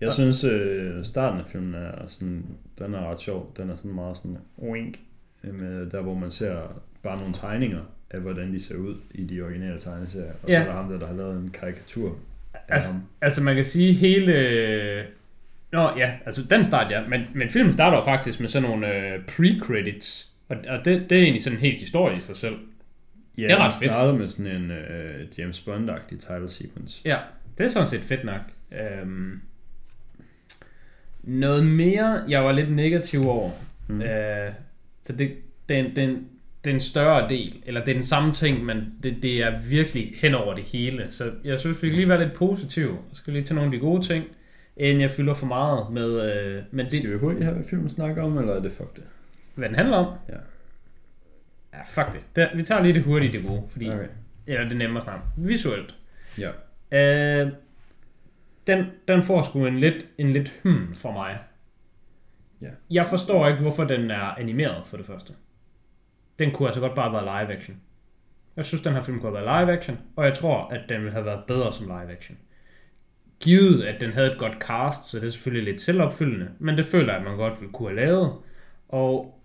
Jeg synes, øh, starten af filmen er sådan, den er ret sjov. Den er sådan meget sådan wink. øh, Med der, hvor man ser bare nogle tegninger af, hvordan de ser ud i de originale tegneserier. Og Ja. så er der ham der, der har lavet en karikatur af Altså, ham. altså man kan sige hele... Nå ja, altså den start ja, men, men filmen starter faktisk med sådan nogle øh, pre-credits. Og, og det, det er egentlig sådan en helt historie i sig selv. Ja, det er ret fedt. starter med sådan en øh, James Bond-agtig title sequence. Ja, det er sådan set fedt nok. Øhm, noget mere, jeg var lidt negativ over. Mm. Øh, så det, den, den, det er en større del, eller det er den samme ting, men det, det er virkelig hen over det hele. Så jeg synes, vi kan lige være lidt positive. Jeg skal lige tage nogle af de gode ting, inden jeg fylder for meget med, øh, med det, Skal vi hurtigt have, hvad filmen snakker om, eller er det fuck det? Hvad den handler om. Ja. Ja, fuck det. det vi tager lige det hurtigt, det gode, fordi, Okay. eller det er nemmere snart. Visuelt. Ja. Øh, den, den får sgu en lidt, en lidt hmm for mig. Ja. Jeg forstår ikke, hvorfor den er animeret for det første. Den kunne altså godt bare være live action. Jeg synes, den her film kunne have været live action, og jeg tror, at den ville have været bedre som live action. Givet, at den havde et godt cast, så det er selvfølgelig lidt selvopfyldende, men det føler jeg, at man godt ville kunne have lavet. Og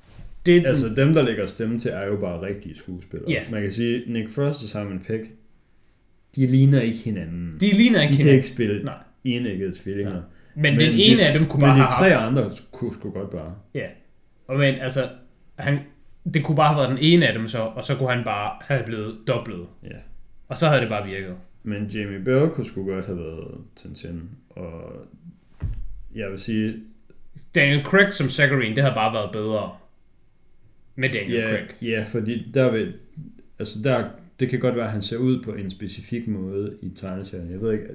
det, Altså, dem, der lægger stemme til, er jo bare rigtige skuespillere. Ja. Man kan sige, Nick Frost og Simon Pegg, de ligner ikke hinanden. de ligner de ikke kan hinanden. ikke spille Nej. enæggede tvillinger. Men, men den ene de, af dem kunne men bare de have tre haft andre kunne sgu godt bare. Ja. Og men altså, han, det kunne bare have været den ene af dem så, og så kunne han bare have blevet dobblet. Ja. Og så havde det bare virket. Men Jamie Bell kunne sgu godt have været Tintin. Og jeg vil sige, Daniel Craig som Zachary, det havde bare været bedre. Med Daniel ja, Craig. ja, fordi der vil, altså der, det kan godt være, at han ser ud på en specifik måde i tegneserien. Jeg ved ikke,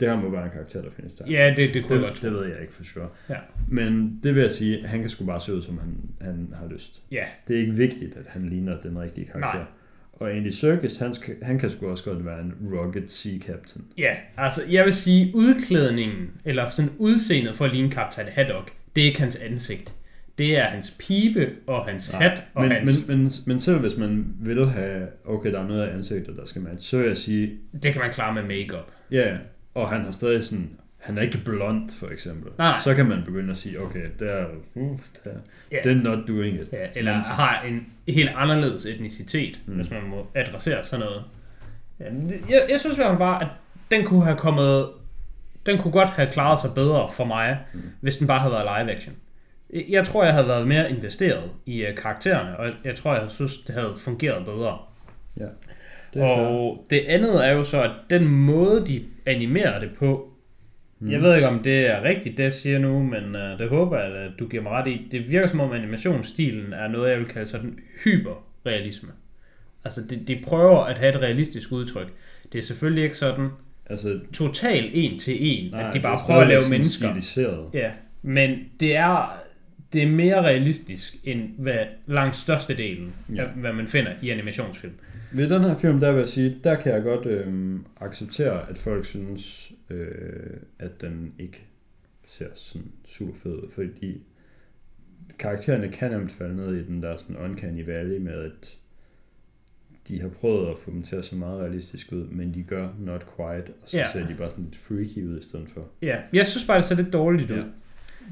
det, her må være en karakter, der findes der. Ja, det, det kunne det, jeg godt tro. det ved jeg ikke for sure. Ja. Men det vil jeg sige, han kan sgu bare se ud, som han, han har lyst. Ja, Det er ikke vigtigt, at han ligner den rigtige karakter. Nej. Og Andy Serkis, han, han kan sgu også godt være en rugged sea captain. ja, altså jeg vil sige, udklædningen, eller sådan udseendet for at ligne Captain Haddock, det er ikke hans ansigt. Det er hans pibe og hans Nej, hat og men, hans... men, men, men selv hvis man vil have, okay, der er noget af ansigtet, der skal matche, så vil jeg sige, Det kan man klare med makeup. ja, og han har stadig sådan, han er ikke blond, for eksempel. Nej. Så kan man begynde at sige, okay, det er, uh, det er, Ja. they're not doing it. Ja, eller Men- har en helt anderledes etnicitet, mm. hvis man må adressere sådan noget. Ja, jeg, jeg synes bare, at den kunne have kommet... Den kunne godt have klaret sig bedre for mig, mm. hvis den bare havde været live action. Jeg- tror, jeg havde været mere investeret i uh, karaktererne, og jeg tror, jeg synes, det havde fungeret bedre. Ja, det er fair. Og det andet er jo så, at den måde, de animerer det på, mm. jeg ved ikke, om det er rigtigt, det jeg siger nu, men uh, det håber jeg, at du giver mig ret i. Det virker som om animationsstilen er noget, jeg vil kalde sådan hyperrealisme. Altså, de, de prøver at have et realistisk udtryk. Det er selvfølgelig ikke sådan Altså, total en til en, nej, at de bare prøver at lave mennesker. Stiliseret. Ja, men det er, det er mere realistisk, end hvad langt størstedelen Ja. af, hvad man finder i animationsfilm. Ved den her film, der vil jeg sige, der kan jeg godt øhm, acceptere, at folk synes, øh, at den ikke ser sådan super fed ud, fordi karaktererne kan nemt falde ned i den der sådan uncanny valley med, at de har prøvet at få dem til at se meget realistisk ud, men de gør not quite, og så Ja. ser de bare sådan lidt freaky ud i stedet for. Ja, jeg synes bare, det ser lidt dårligt ud. Ja.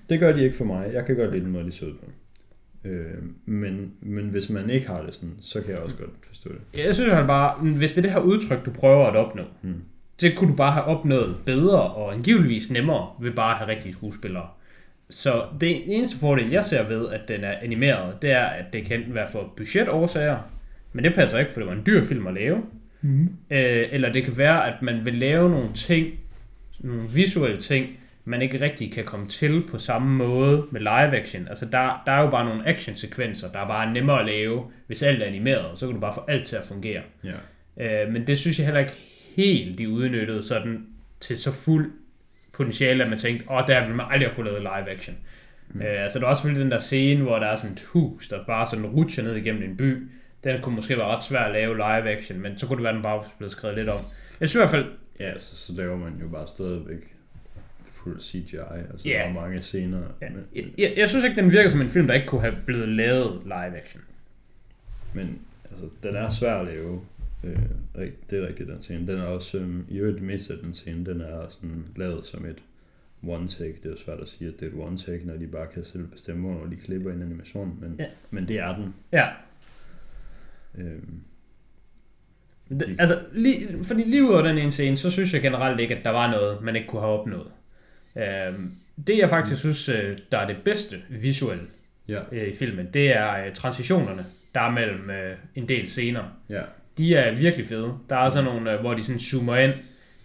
Det gør de ikke for mig. Jeg kan godt lide den måde, de ser ud på. Øh, men, men hvis man ikke har det sådan, så kan jeg også godt forstå det. Jeg synes jo bare, hvis det er det her udtryk, du prøver at opnå, Hmm. det kunne du bare have opnået bedre og angiveligvis nemmere ved bare at have rigtige skuespillere. Så det eneste fordel, jeg ser ved, at den er animeret, det er, at det kan være for budgetårsager, men det passer ikke, for det var en dyr film at lave. Mm. Øh, eller det kan være, at man vil lave nogle ting, nogle visuelle ting, man ikke rigtig kan komme til på samme måde med live action. Altså der, der er jo bare nogle actionsekvenser, der er bare nemmere at lave, hvis alt er animeret, så kan du bare få alt til at fungere. Ja. Øh, men det synes jeg heller ikke helt, de udnyttede sådan til så fuld potentiale, at man tænkte, åh, der ville man aldrig have kunne lave live action. Mm. Øh, altså der er også selvfølgelig den der scene, hvor der er sådan et hus, der bare sådan rutscher ned igennem en by. Den kunne måske være ret svær at lave live action, men så kunne det være, at den bare blevet skrevet lidt om. Jeg synes i hvert fald, Ja, så, så laver man jo bare stadigvæk fuld CGI. Altså, Ja. der er mange scener. ja, Men, jeg, jeg, jeg synes ikke, den virker som en film, der ikke kunne have blevet lavet live action. men altså, den er svær at lave. Øh, det er rigtigt, den scene. Den er også, øh, i øvrigt mest af den scene, den er sådan lavet som et one take. Det er jo svært at sige, at det er et one take, når de bare kan selv bestemme, hvornår de klipper en animation. Men, Ja. men det er den. Ja, Øh, Det, altså, lige, fordi lige ud over den ene scene, så synes jeg generelt ikke, at der var noget, man ikke kunne have opnået. Øhm, det jeg faktisk synes, øh, der er det bedste visuelle ja, øh, i filmen, det er øh, transitionerne, der er mellem en del scener. ja. De er virkelig fede. Der er sådan nogle, hvor de sådan zoomer ind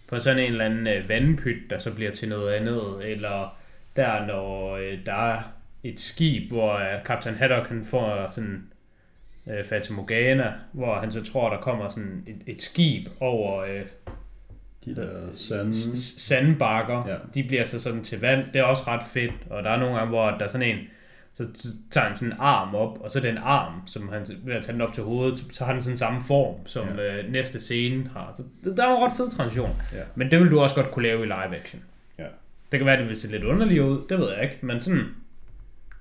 på sådan en eller anden vandpyt, der så bliver til noget andet, eller der når der er et skib, hvor Captain Haddock han får sådan øh, Fata Morgana, hvor han så tror, der kommer sådan et, et skib over øh, De der sande... s- s- sandbakker. Ja. De bliver så sådan til vand. Det er også ret fedt. Og der er nogle gange, hvor der er sådan en, så så tager han sådan en arm op, og så den arm, som han ved at tage den op til hovedet, så har den sådan samme form, som ja. øh, næste scene har. Så det- der er en ret fed transition. Ja. Men det vil du også godt kunne lave i live action. Ja. Det kan være, at det vil se lidt underligt ud, det ved jeg ikke, men sådan,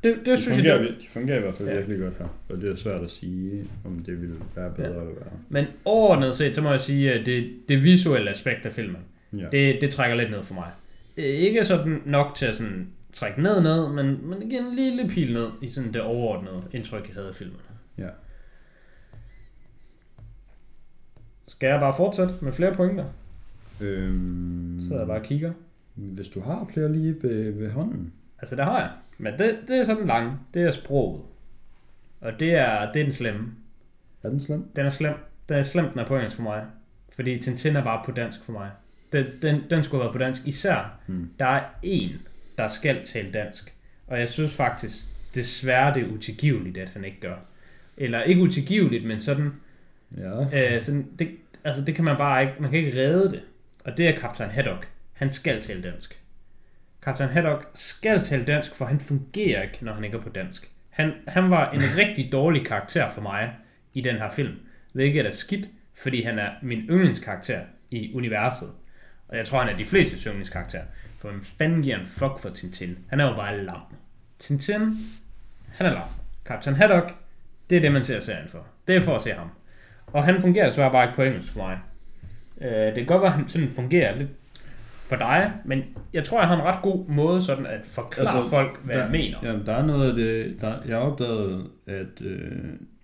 det, det Det synes fungerer, jeg, det, vir- de fungerer i hvert fald Ja. virkelig godt her. Og det er svært at sige, om det ville være bedre Ja. eller værre. Men overordnet set, så må jeg sige, at det, det visuelle aspekt af filmen, Ja. det, det trækker lidt ned for mig. Ikke sådan nok til at sådan trække ned ned, men, men igen en lille pil ned i sådan det overordnede indtryk, jeg havde af filmen. ja. Skal jeg bare fortsætte med flere pointer? Øhm, Så jeg bare og kigger. Hvis du har flere lige ved, ved hånden. Altså, det har jeg. Men det, det er sådan lang. Det er sproget. Og det er, det er den slemme. Er den slem? Den er slem. Den er slem, den er på engelsk for mig. Fordi Tintin er bare på dansk for mig. Den, den, den skulle være på dansk. Især, Hmm. der er en, der skal tale dansk. Og jeg synes faktisk, desværre det er utilgiveligt, at han ikke gør. Eller ikke utilgiveligt, men sådan, Ja. øh, sådan det, altså det kan man bare ikke, man kan ikke redde det. Og det er Kaptajn Haddock. Han skal tale dansk. Kaptajn Haddock skal tale dansk, for han fungerer ikke, når han ikke er på dansk. Han, han var en rigtig dårlig karakter for mig i den her film. Hvilket er skidt, fordi han er min yndlingskarakter i universet. Og jeg tror, han er de fleste yndlingskarakterer. For hvem fanden giver en fuck for Tintin? Han er jo bare lam. Tintin, han er lam. Kaptajn Haddock, det er det, man ser serien for. Det er for at se ham. Og han fungerer desværre bare ikke på engelsk for mig. Øh, det kan godt være, at han sådan fungerer lidt for dig, men jeg tror, jeg har en ret god måde sådan at forklare altså, folk, hvad der, jeg mener. Jamen, der er noget af det... Der, jeg opdagede, at øh,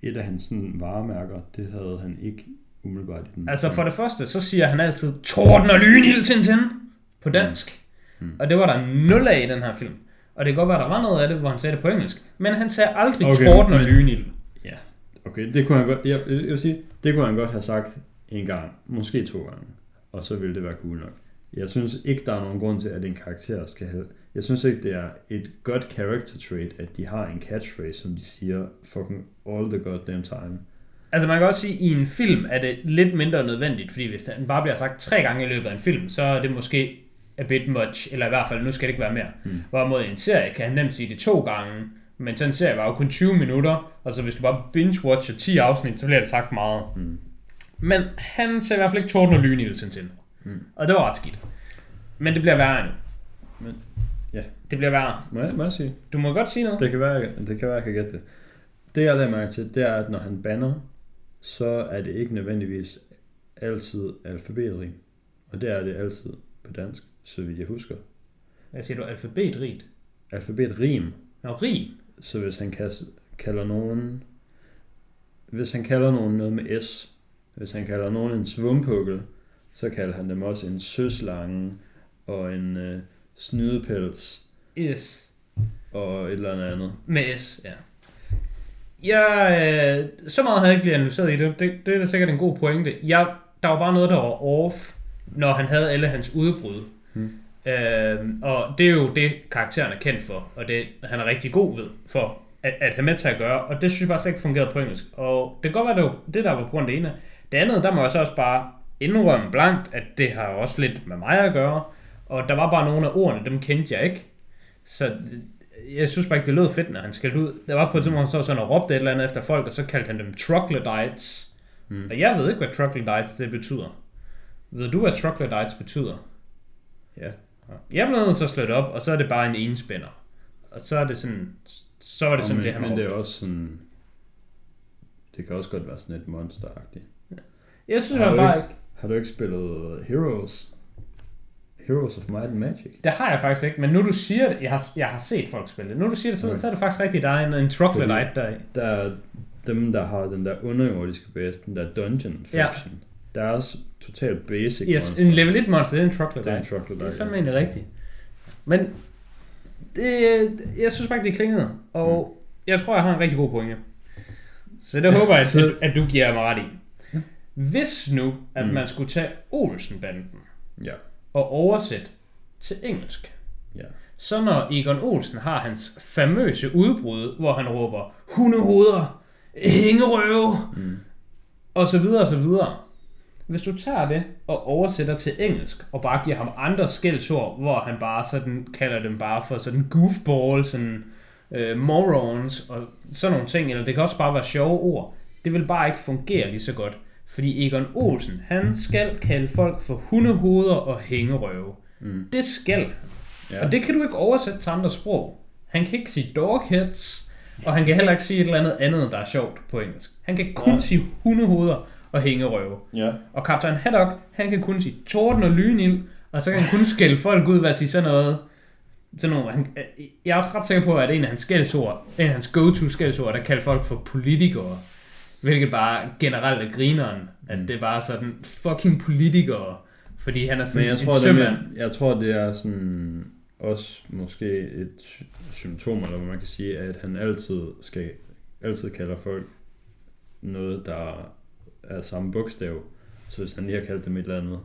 et af hans sådan, varemærker, det havde han ikke umiddelbart i den. Altså for det første, så siger han altid Torden og lynild Tintin på dansk. Mm. Og det var der nul af i den her film. Og det kan godt være, der var noget af det, hvor han sagde det på engelsk. Men han sagde aldrig Okay, torden og lynild. Ja, okay, det kunne han godt, jeg, jeg vil sige, det kunne han godt have sagt en gang, måske to gange, og så ville det være cool nok. Jeg synes ikke, der er nogen grund til, at en karakter skal have... Jeg synes ikke, det er et godt character trait, at de har en catchphrase, som de siger fucking all the goddamn time. Altså man kan også sige, at i en film er det lidt mindre nødvendigt, fordi hvis den bare bliver sagt tre gange i løbet af en film, så er det måske a bit much, eller i hvert fald, nu skal det ikke være mere. Mm. Hvorimod i en serie kan han nemt sige det to gange, men sådan en serie var jo kun 20 minutter, og så hvis du bare binge-watcher 10 afsnit, så bliver det sagt meget. Mm. Men han ser i hvert fald ikke torden og lyn i Tintin. Mm. Og det var ret skidt. Men det bliver værre nu. Men, ja. Det bliver værre. Må jeg, må jeg sige? Du må godt sige noget. Det kan være, det kan være, jeg kan gætte det. Det jeg lader mærke til, det er, at når han banner, så er det ikke nødvendigvis altid alfabetrig. Og det er det altid på dansk, så vidt jeg husker. Hvad siger du? Alfabetrigt? Alfabetrim. Nå, rig. Så hvis han kalder nogen... Hvis han kalder nogen noget med S, hvis han kalder nogen en svumpukkel, så kalder han dem også en søslange og en øh, snydepels S. og et eller andet. Med S, ja. Jeg, øh, så meget havde jeg ikke lige analyseret i det. det. Det er da sikkert en god pointe. Jeg, der var bare noget, der var off, når han havde alle hans udbrud. Hmm. Øhm, og det er jo det, karakteren er kendt for, og det han er rigtig god ved, for at, at have med til at gøre, og det synes jeg bare slet ikke fungerede på engelsk. Og det kan godt være, det var det, der var på grund af det ene. Det andet, der må jeg så også bare indrømme blankt, at det har også lidt med mig at gøre, og der var bare nogle af ordene, dem kendte jeg ikke. Så jeg synes bare ikke, det lød fedt, når han skældte ud. Der var på et tidspunkt, så sådan og råbte et eller andet efter folk, og så kaldte han dem troglodytes. Mm. Og jeg ved ikke, hvad troglodytes det betyder. Ved du, hvad troglodytes betyder? Ja. Jeg blev nødt til at slå det op, og så er det bare en enspænder. Og så er det sådan, så er det sådan men, det, han men det er også sådan... Det kan også godt være sådan et monsteragtigt. Jeg synes du bare ikke, Har du ikke spillet Heroes? Heroes of Might and Magic? det har jeg faktisk ikke, men nu du siger det, jeg har, jeg har set folk spille det. Nu du siger det, så, Okay. så er det faktisk rigtigt, der er en, en troglodyte der i. Der er dem, der har den der underjordiske base, den der dungeon Ja. faction. Der er også totalt basic Yes, monster. en level 1 monster, det er en Det er troglodyte. en troglodyte. Det er fandme egentlig rigtigt. Men det, jeg synes ikke, det klingede. Og jeg tror, jeg har en rigtig god pointe. Så det håber jeg, at, at du giver mig ret i. Hvis nu, at Mm. man skulle tage Olsen-banden Ja. og oversætte til engelsk, Ja. så når Egon Olsen har hans famøse udbrud, hvor han råber hundehoveder, hængerøve, Mm. og så videre og så videre. Hvis du tager det og oversætter til engelsk, og bare giver ham andre skældsord, hvor han bare sådan kalder dem bare for sådan goofballs, sådan øh, morons og sådan nogle ting, eller det kan også bare være sjove ord, det vil bare ikke fungere lige så godt. Fordi Egon Olsen, han skal kalde folk for hundehoveder og hængerøve. Mm. Det skal. Ja. Og det kan du ikke oversætte til andre sprog. Han kan ikke sige dogheads, og han kan heller ikke sige et eller andet andet, der er sjovt på engelsk. Han kan kun Ja. sige hundehoveder og hængerøve. ja. Og kaptajn Haddock, han kan kun sige torden og lynild, og så kan han kun skælde folk ud ved at sige sådan noget. Sådan noget han, jeg er også ret sikker på, at en af hans skældsord, en af hans go-to skældsord, der kalder folk for politikere. Hvilket bare generelt er grineren, at Mm. det er bare sådan fucking politikere. Fordi han er sådan Men jeg en tror, det er, jeg tror, det er sådan også måske et sy- symptom, eller hvad man kan sige, at han altid skal altid kalder folk noget, der er samme bogstav. Så hvis han lige har kaldt dem et eller andet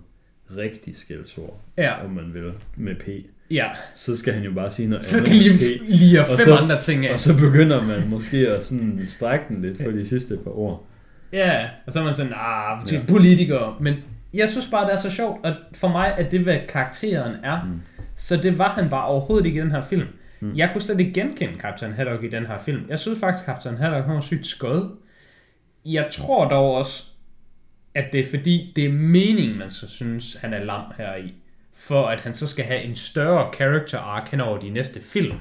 rigtig skældsord, Ja, om man vil, med P, ja. så skal han jo bare sige noget Så andet kan lige lige fem så- andre ting af. Og så begynder man måske at sådan strække den lidt på de sidste par ord. Ja, og så er man sådan, ah, Ja. politikere. Men jeg synes bare, det er så sjovt, at for mig er det, hvad karakteren er. Mm. Så det var han bare overhovedet ikke i den her film. Mm. Jeg kunne slet ikke genkende Captain Haddock i den her film. Jeg synes faktisk, Captain Haddock var sygt skød. Jeg tror dog også, at det er fordi, det er meningen, man så synes, han er lam her i. For at han så skal have en større character arc hen over de næste film.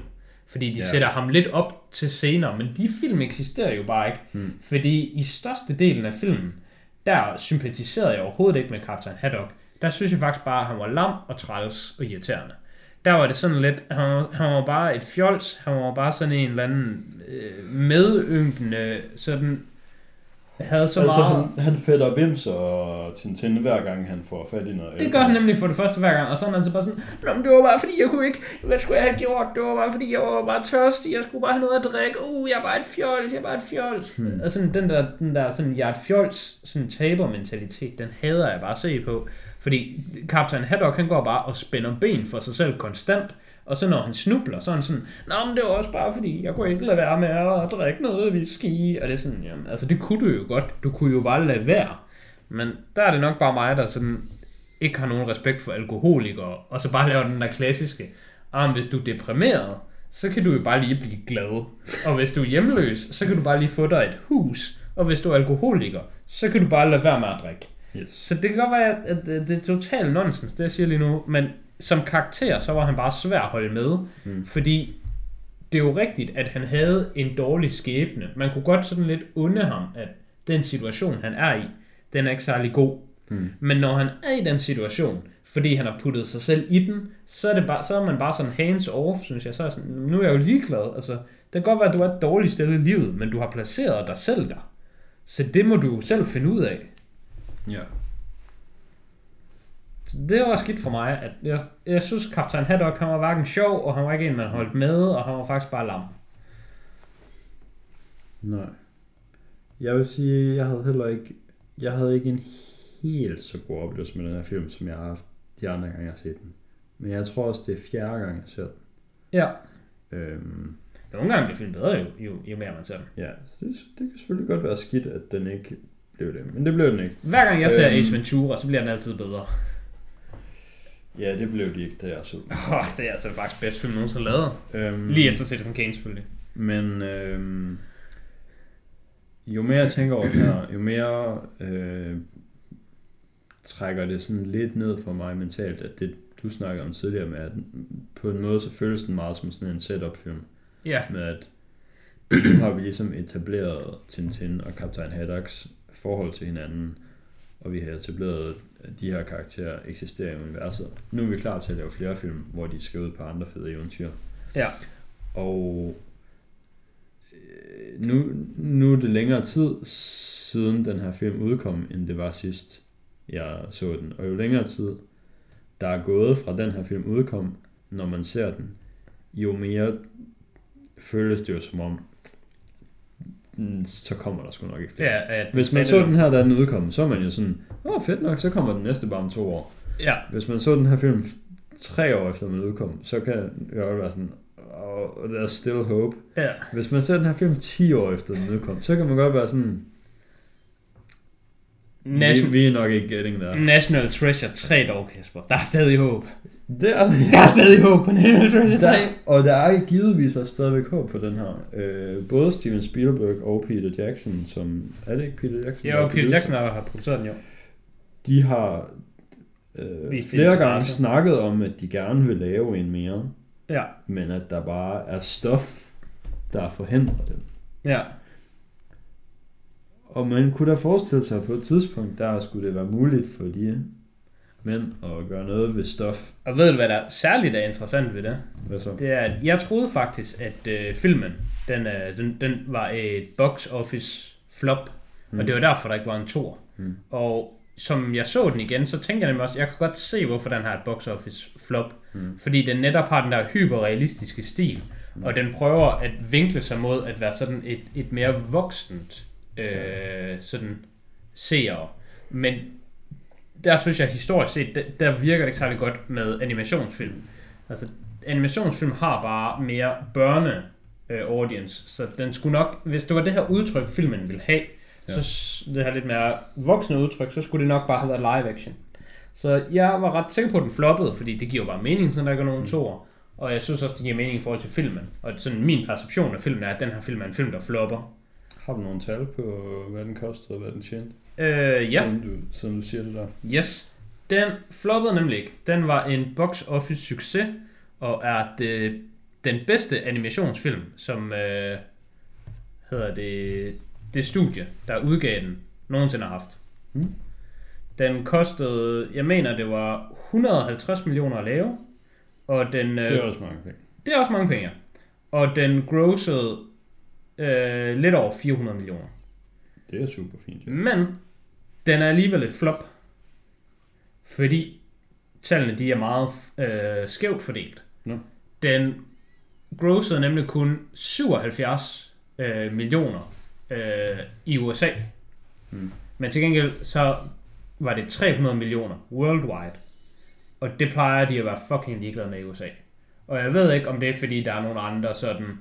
Fordi de Ja. sætter ham lidt op til senere, men de film eksisterer jo bare ikke. Mm. Fordi i største delen af filmen, der sympatiserede jeg overhovedet ikke med Captain Haddock. Der synes jeg faktisk bare, at han var lam og træls og irriterende. Der var det sådan lidt, han var, han var bare et fjols, han var bare sådan en eller anden øh, medynkende, sådan, havde så altså, meget... han, han fætter bims og Tintin hver gang han får fat i noget. Det gør han nemlig for det første hver gang, og så er man så bare sådan, Nå, men det var bare fordi, jeg kunne ikke, hvad skulle jeg have gjort? Det var bare fordi, jeg var bare tørstig, jeg skulle bare have noget at drikke, uh, jeg er bare et fjols, jeg er bare et fjols. Hmm. Hmm. Og sådan den der, den der sådan, jeg er et fjols, sådan tabermentalitet, den hader jeg bare at se på. Fordi Captain Haddock, han går bare og spænder ben for sig selv konstant, og så når han snubler, så er han sådan, Nå, men det var også bare fordi, jeg kunne ikke lade være med at drikke noget whisky. Og det er sådan, jamen, altså det kunne du jo godt. Du kunne jo bare lade være. Men der er det nok bare mig, der sådan ikke har nogen respekt for alkoholikere, og så bare laver den der klassiske, ah, hvis du er deprimeret, så kan du jo bare lige blive glad. Og hvis du er hjemløs, så kan du bare lige få dig et hus. Og hvis du er alkoholiker, så kan du bare lade være med at drikke. Yes. Så det kan godt være, at at det er totalt nonsens, det jeg siger lige nu, men som karakter, så var han bare svær at holde med, Mm. fordi det er jo rigtigt, at han havde en dårlig skæbne. Man kunne godt sådan lidt unde ham, at den situation, han er i, den er ikke særlig god. Mm. Men når han er i den situation, fordi han har puttet sig selv i den, så er, det bare, så er man bare sådan hands off, synes jeg. Så er sådan, nu er jeg jo ligeglad. Altså, det kan godt være, at du er et dårligt sted i livet, men du har placeret dig selv der. Så det må du selv finde ud af. Ja. Det var skidt for mig, at jeg, jeg synes, Kaptajn Haddock, han var hverken sjov, og han var ikke en, man holdt med, og han var faktisk bare lam. Nej. Jeg vil sige, jeg havde heller ikke, jeg havde ikke en helt så god oplevelse med den her film, som jeg har haft de andre gange, jeg har set den. Men jeg tror også, det er fjerde gang, jeg ser den. Ja. Øhm, Nogle gange bliver film bedre, jo, jo, jo mere man ser dem. ja, det, det kan selvfølgelig godt være skidt, at den ikke blev det. Men det blev den ikke. Hver gang jeg ser Øhm. Ace Ventura, så bliver den altid bedre. Ja, det blev de ikke, da jeg så den. Oh, det er altså faktisk bedste film nogensinde lavet. Øhm, Lige efter Citizen Kane selvfølgelig. Men øhm, jo mere jeg tænker over det her, jo mere øh, trækker det sådan lidt ned for mig mentalt, at det du snakkede om tidligere med, at på en måde så føles den meget som sådan en setup film, Ja, med at nu har vi ligesom etableret Tintin og Kaptajn Haddocks forhold til hinanden, og vi har etableret, de her karakterer eksisterer i universet. Nu er vi klar til at lave flere film, hvor de skal ud på andre fede eventyr. ja. Og øh, nu, nu er det længere tid siden den her film udkom, end det var sidst, jeg så den. Og jo længere tid, der er gået fra den her film udkom, når man ser den, jo mere føles det jo som om, så kommer der sgu nok ikke flere. ja at Hvis man så den her, da den udkom, så er man jo sådan, åh oh, fedt nok, så kommer den næste bare om to år. Ja, Hvis man så den her film tre år efter den udkom, så kan det godt være sådan, og there's still hope. Ja. Hvis man ser den her film 10 år efter den udkom, så kan man godt være sådan, vi, Nation- vi er nok ikke getting der. National Treasure 3 dog, Kasper. Der er stadig håb. Det er det. Der er stadig håb på National Treasure 3. Der, og der er givetvis også stadigvæk håb på den her. Øh, både Steven Spielberg og Peter Jackson, som... Er det ikke Peter Jackson? Ja, og Peter producer? Jackson har har produceret den jo. De har øh, Vist flere gange snakket om, at de gerne vil lave en mere, Ja. men at der bare er stof, der forhindrer dem. Ja. Og man kunne da forestille sig, at på et tidspunkt, der skulle det være muligt for de mænd at gøre noget ved stof. Og ved du, hvad der er særligt er interessant ved det? Hvad så? Det er, at jeg troede faktisk, at øh, filmen, den, øh, den, den var et box office flop. Mm. Og det var derfor, der ikke var en tor. Mm. Og som jeg så den igen, så tænker jeg nemlig også, jeg kan godt se, hvorfor den har et box office flop. Mm. Fordi den netop har den der hyperrealistiske stil. Mm. Og den prøver at vinkle sig mod at være sådan et, et mere voksent øh, sådan seere. Men der synes jeg historisk set, der, der virker det ikke særlig godt med animationsfilm. Altså, animationsfilm har bare mere børne øh, audience, så den skulle nok, hvis det var det her udtryk, filmen ville have, ja. så det her lidt mere voksne udtryk, så skulle det nok bare have været live action. Så jeg var ret sikker på, at den floppede, fordi det giver jo bare mening, så der ikke er nogen toer. Og jeg synes også, det giver mening i forhold til filmen. Og sådan min perception af filmen er, at den her film er en film, der flopper. Har du nogle tal på, hvad den kostede og hvad den tjente? Øh, ja. Siden du, siden du siger det der. Yes. Den floppede nemlig ikke. Den var en box office succes, og er det, den bedste animationsfilm, som øh, hedder det, det studie, der udgav den, nogensinde har haft. Mm. Den kostede, jeg mener det var 150 millioner at lave, og den, øh, Det er også mange penge. det er også mange penge. Og den grossede øh, lidt over 400 millioner. Det er super fint. Ja. Men den er alligevel et flop, fordi tallene de er meget øh, skævt fordelt. Nå. Den grossede nemlig kun 77 øh, millioner øh, i USA. Hmm. Men til gengæld så var det 300 millioner worldwide. Og det plejer de at være fucking ligeglade med i USA. Og jeg ved ikke, om det er, fordi der er nogle andre sådan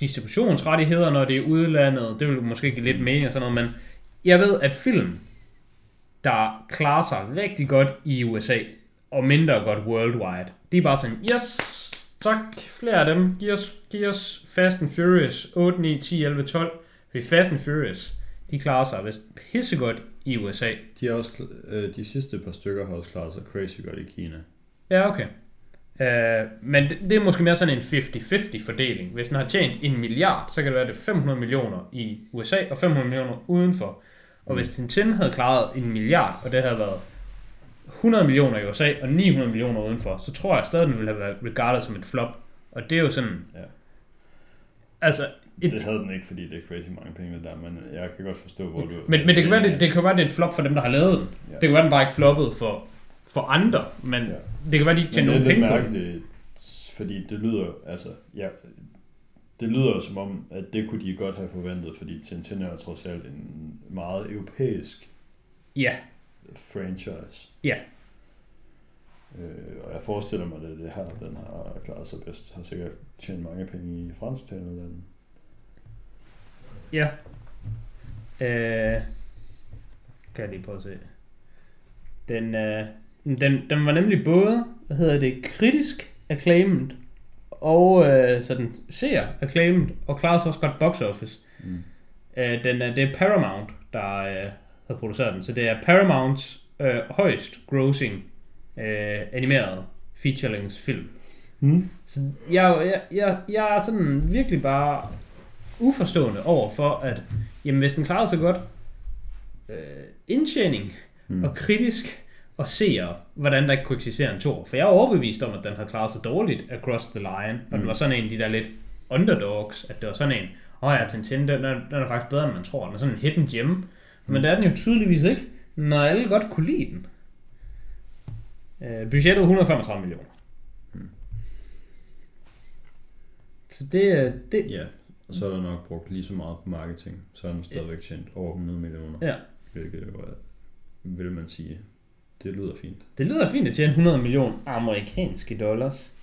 distributionsrettigheder, når det er udlandet. Det vil måske give lidt mening og sådan noget, men jeg ved, at film, der klarer sig rigtig godt i USA, og mindre godt worldwide, de er bare sådan, yes, tak, flere af dem, giv os, giv os Fast and Furious 8, 9, 10, 11, 12, fordi Fast and Furious, de klarer sig vist pissegodt i USA. De, er også, øh, de sidste par stykker har også klaret sig crazy godt i Kina. Ja, okay. Uh, men det, det er måske mere sådan en 50-50 fordeling. Hvis den har tjent en milliard, så kan det være, at det er 500 millioner i USA og 500 millioner udenfor. Og hvis Tintin havde klaret en milliard, og det havde været 100 millioner i USA og 900 millioner udenfor, så tror jeg stadig, den ville have været regarded som et flop. Og det er jo sådan... Ja. Altså, et, Det havde den ikke, fordi det er crazy mange penge det der, men jeg kan godt forstå, hvor du... men, men det kan være, det, det kan være, det er et flop for dem, der har lavet den. Ja. Det kan være, den bare ikke floppede for, for andre, men Ja. det kan være, de ikke tjener det er nogen penge på mærkeligt, fordi det lyder, altså, ja, det lyder jo som om, at det kunne de godt have forventet, fordi Tintin er trods alt en meget europæisk Ja, franchise. Ja. Øh, og jeg forestiller mig, at det det her, den har klaret sig bedst. Har sikkert tjent mange penge i fransktalende lande. Ja. Øh, kan jeg lige prøve at se. Den, øh, den, den var nemlig både, hvad hedder det, kritisk acclaimed, og øh, sådan ser acclaimed, og klarede sig også godt box office. Mm. Øh, den, er- det er Paramount, der øh, har produceret den, så det er Paramounts øh, højst grossing øh, animeret feature film. Mm. Så jeg, jeg, jeg, jeg er sådan virkelig bare uforstående over for, at jamen, hvis den klarer sig godt, øh, indtjening mm. og kritisk, og ser, hvordan der ikke kunne eksistere en tor. For jeg er overbevist om, at den havde klaret sig dårligt Across the Line, og mm. Den var sådan en af de der lidt underdogs, at det var sådan en, åh oh ja, Tintin, den er, den er faktisk bedre, end man tror. Den er sådan en hidden gem. Mm. Men det er den jo tydeligvis ikke, når alle godt kunne lide den. Øh, budgettet 135 millioner. Mm. Så det, er- det, Ja, og så er der nok brugt lige så meget på marketing, så er den stadigvæk tjent over 100 millioner. Ja. Hvilket jo er, vil man sige, det lyder fint. Det lyder fint at tjene 100 millioner amerikanske dollars.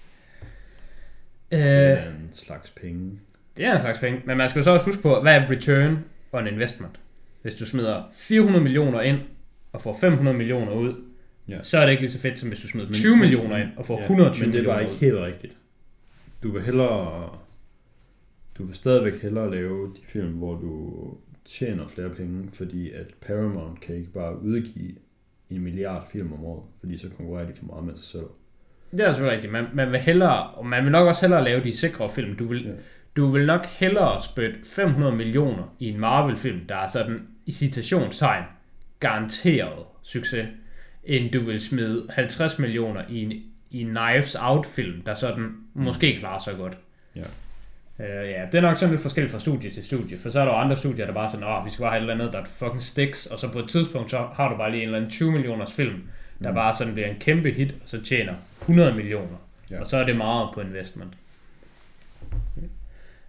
Det Øh, er en slags penge. det er en slags penge, men man skal jo så også huske på, hvad er return on investment? Hvis du smider 400 millioner ind og får 500 millioner ud, Ja. så er det ikke lige så fedt, som hvis du smider Men- 20 millioner ind og får 120 Men det er bare millioner ikke helt rigtigt. Du vil hellere... Du vil stadigvæk hellere lave de film, hvor du tjener flere penge, fordi at Paramount kan ikke bare udgive en milliard film om året, fordi så konkurrerer de for meget med sig selv. Det er selvfølgelig rigtigt. Man, man vil hellere, og man vil nok også hellere lave de sikre film. Du vil, Ja. du vil nok hellere spytte 500 millioner i en Marvel-film, der er sådan i citationstegn garanteret succes, end du vil smide 50 millioner i en, i Knives Out-film, der sådan mm. måske klarer sig godt. Ja. Øh, ja, det er nok sådan lidt forskelligt fra studie til studie, for så er der jo andre studier, der bare er sådan, åh, vi skal bare have et eller andet, der fucking sticks, og så på et tidspunkt, så har du bare lige en eller anden 20 millioners film, der Mm. bare sådan bliver en kæmpe hit, og så tjener 100 millioner. Ja. Og så er det meget på investment.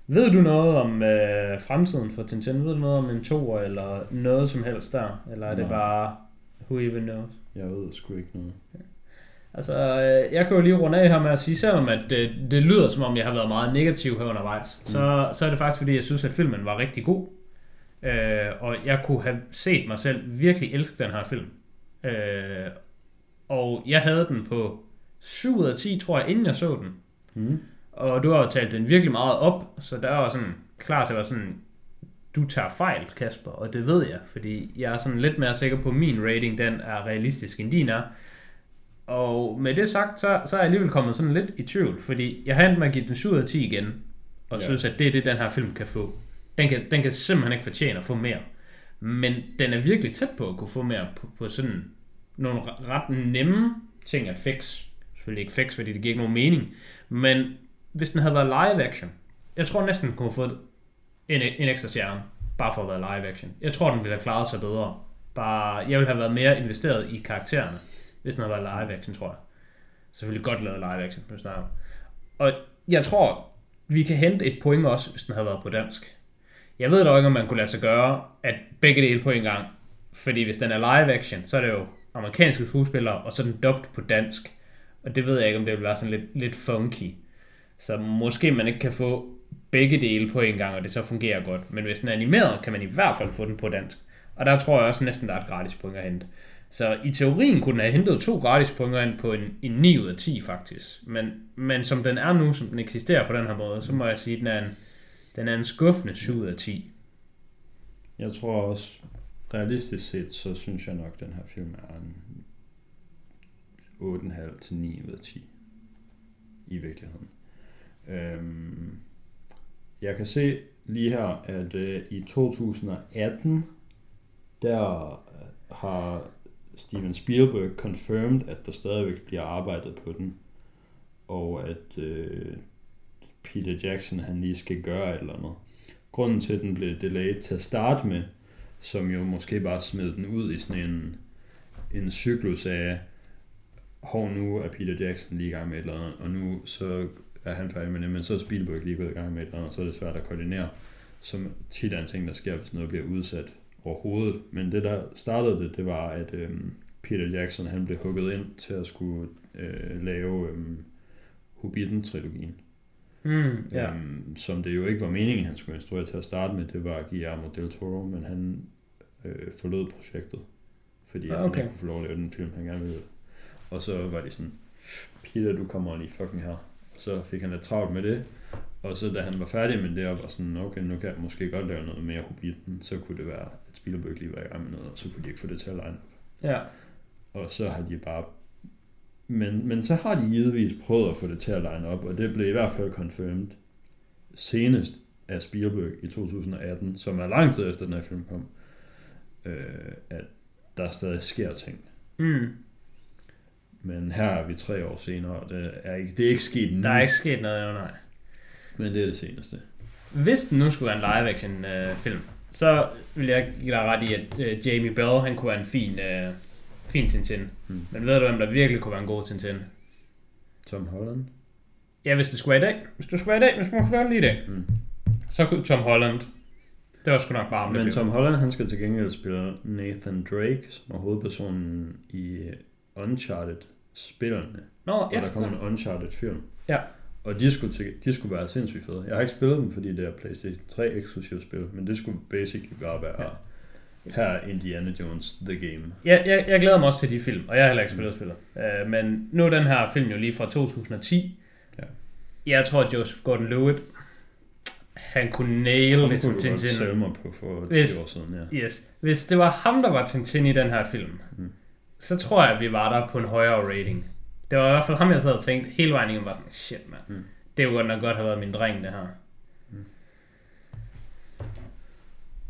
Ved du noget om øh, fremtiden for Tintin? Ved du noget om en toer, eller noget som helst der? Eller er det Nej. bare who even knows? Jeg ved sgu ikke noget. Altså, øh, jeg kan jo lige runde af her med at sige, selvom at det, det lyder som om, jeg har været meget negativ her undervejs, mm. så, så er det faktisk fordi, jeg synes, at filmen var rigtig god. Øh, og jeg kunne have set mig selv virkelig elske den her film. Øh, og jeg havde den på 7 ud af 10, tror jeg, inden jeg så den. Mm. Og du har jo talt den virkelig meget op, så der var sådan klar til at være sådan, du tager fejl, Kasper, og det ved jeg, fordi jeg er sådan lidt mere sikker på, at min rating, den er realistisk, end din er. Og med det sagt, så, så er jeg alligevel kommet sådan lidt i tvivl, fordi jeg har endt med at give den 7 ud af 10 igen, og Ja. synes, at det er det, den her film kan få. Den kan, den kan simpelthen ikke fortjene at få mere. Men den er virkelig tæt på at kunne få mere på, på sådan nogle re- ret nemme ting at fix. Selvfølgelig ikke fix, fordi det giver ikke nogen mening. Men hvis den havde været live action, jeg tror næsten, den kunne have fået en, en ekstra stjerne, bare for at være live action. Jeg tror, den ville have klaret sig bedre. Bare, jeg ville have været mere investeret i karaktererne, hvis den havde været live action, tror jeg. Selvfølgelig godt lavet live action, på snart. Og jeg tror, vi kan hente et point også, hvis den havde været på dansk. Jeg ved dog ikke, om man kunne lade sig gøre, at begge dele på en gang. Fordi hvis den er live action, så er det jo amerikanske skuespillere, og så er den dubbed på dansk. Og det ved jeg ikke, om det vil være sådan lidt, lidt funky. Så måske man ikke kan få begge dele på en gang, og det så fungerer godt. Men hvis den er animeret, kan man i hvert fald få den på dansk. Og der tror jeg også næsten, der er et gratis point at hente. Så i teorien kunne den have hentet to gratis pointer ind på en, en 9 ud af 10 faktisk. Men, men som den er nu, som den eksisterer på den her måde, så må jeg sige, at den er en, den er en skuffende 7 ud af 10. Jeg tror også, realistisk set, så synes jeg nok, at den her film er en 8,5 til 9 ud af 10 i virkeligheden. Øhm, jeg kan se lige her, at øh, i 2018, der har Steven Spielberg confirmed, at der stadigvæk bliver arbejdet på den, og at øh, Peter Jackson han lige skal gøre et eller andet. Grunden til, at den blev delayed til at starte med, som jo måske bare smed den ud i sådan en, en cyklus af, hov nu er Peter Jackson lige i gang med et eller andet, og nu så er han færdig med det, men så er Spielberg lige gået i gang med et eller andet, så er det svært at koordinere, som tit er en ting, der sker, hvis noget bliver udsat overhovedet. Men det, der startede det, det var, at øhm, Peter Jackson, han blev hugget ind til at skulle øh, lave øhm, Hobbiten-trilogien. Mm, ja. Øhm, som det jo ikke var meningen, han skulle instruere til at starte med, det var Guillermo del Toro, men han øh, forlod projektet, fordi Ah, han okay. ikke kunne få lov at lave den film, han gerne ville. Og så var de sådan, Peter, du kommer lige fucking her. Så fik han lidt travlt med det, og så da han var færdig med det, og var sådan, okay, nu kan jeg måske godt lave noget mere Hobbiten, så kunne det være, at Spielberg lige var i gang med noget, og så kunne de ikke få det til at line op. ja. Og så har de bare... Men, men så har de givetvis prøvet at få det til at line op, og det blev i hvert fald confirmed senest af Spielberg i 2018, som er lang tid efter den her film kom, øh, at der stadig sker ting. Mm. Men her er vi tre år senere, og det er ikke, det er ikke sket nu, Der er ikke sket noget, nej. Men det er det seneste. Hvis den nu skulle være en live action øh, film, så vil jeg give dig ret i, at øh, Jamie Bell, han kunne være en fin, øh, fin Tintin. Mm. Men ved du, hvem der virkelig kunne være en god Tintin? Tom Holland? Ja, hvis det skulle være i dag. Hvis du skulle være i dag, hvis man skulle være lige i dag. Mm. Så kunne Tom Holland. Det var sgu nok bare, det Men. Tom Holland, han skal til gengæld spille Nathan Drake, som er hovedpersonen i Uncharted-spillerne. Nå, og ja, der kommer en Uncharted-film. Ja. Og de skulle, til, de skulle være sindssygt fede. Jeg har ikke spillet dem, fordi det er PlayStation 3 eksklusivt spil, men det skulle basically bare være ja. her Indiana Jones The Game. Jeg, jeg, jeg glæder mig også til de film, og jeg har heller ikke spillet spillet. Uh, men nu er den her film jo lige fra 2010. Ja. Jeg tror, at Joseph Gordon-Levitt, han kunne nail det som kunne Tintin. sælge mig på for 10 Hvis- år siden, ja. Yes. Hvis det var ham, der var Tintin i den her film, Mm. mm. så tror jeg, at vi var der på en højere rating. Det var i hvert fald ham, jeg sad og tænkte hele vejen igennem, var sådan, shit mand. Mm. Det er jo godt nok godt have været min dreng, det her. Mm.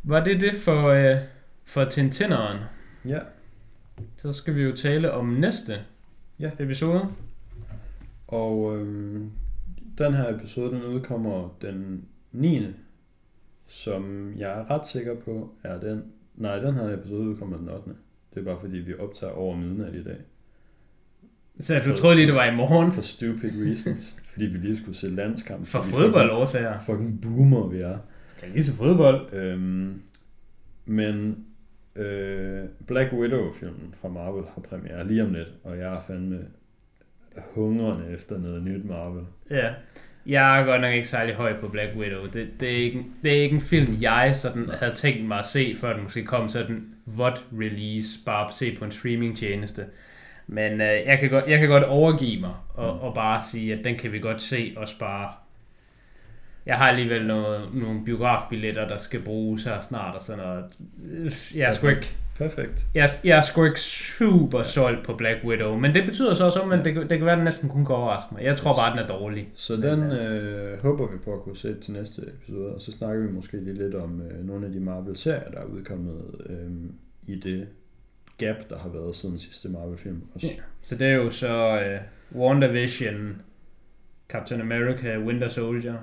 Var det det for, øh, for Tintineren? Ja, Så skal vi jo tale om næste Ja. episode. og øhm, den her episode, den udkommer den 9. Som jeg er ret sikker på, er den... Nej, den her episode udkommer den 8. Det er bare fordi, vi optager over midnat i dag. Så du troede lige, det var i morgen. For stupid reasons. fordi vi lige skulle se landskamp. For fodboldårsager. Fucking, boomer vi er. Skal lige se fodbold. Øhm, men øh, Black Widow-filmen fra Marvel har premiere lige om lidt, og jeg er fandme hungrende efter noget nyt Marvel. Ja. Jeg er godt nok ikke særlig høj på Black Widow. Det, det, er, ikke, det er ikke en film, jeg sådan havde tænkt mig at se, før den måske kom sådan VOD release, bare se på en streamingtjeneste. Men øh, jeg, kan godt, jeg kan godt overgive mig og, Mm. og bare sige, at den kan vi godt se også bare... Jeg har alligevel noget, nogle biografbilletter, der skal bruges her snart og sådan noget. Jeg er sgu ikke, Perfekt. jeg, jeg er sgu ikke super solgt på Black Widow, men det betyder så også, at det, det kan være, at den næsten kun kan overraske mig. Jeg tror bare, at den er dårlig. Så den øh, håber vi på at kunne se til næste episode, og så snakker vi måske lige lidt om øh, nogle af de Marvel-serier, der er udkommet øh, i det gap, der har været siden sidste Marvel-film. Også. Ja. Så det er jo så uh, WandaVision, Captain America, Winter Soldier.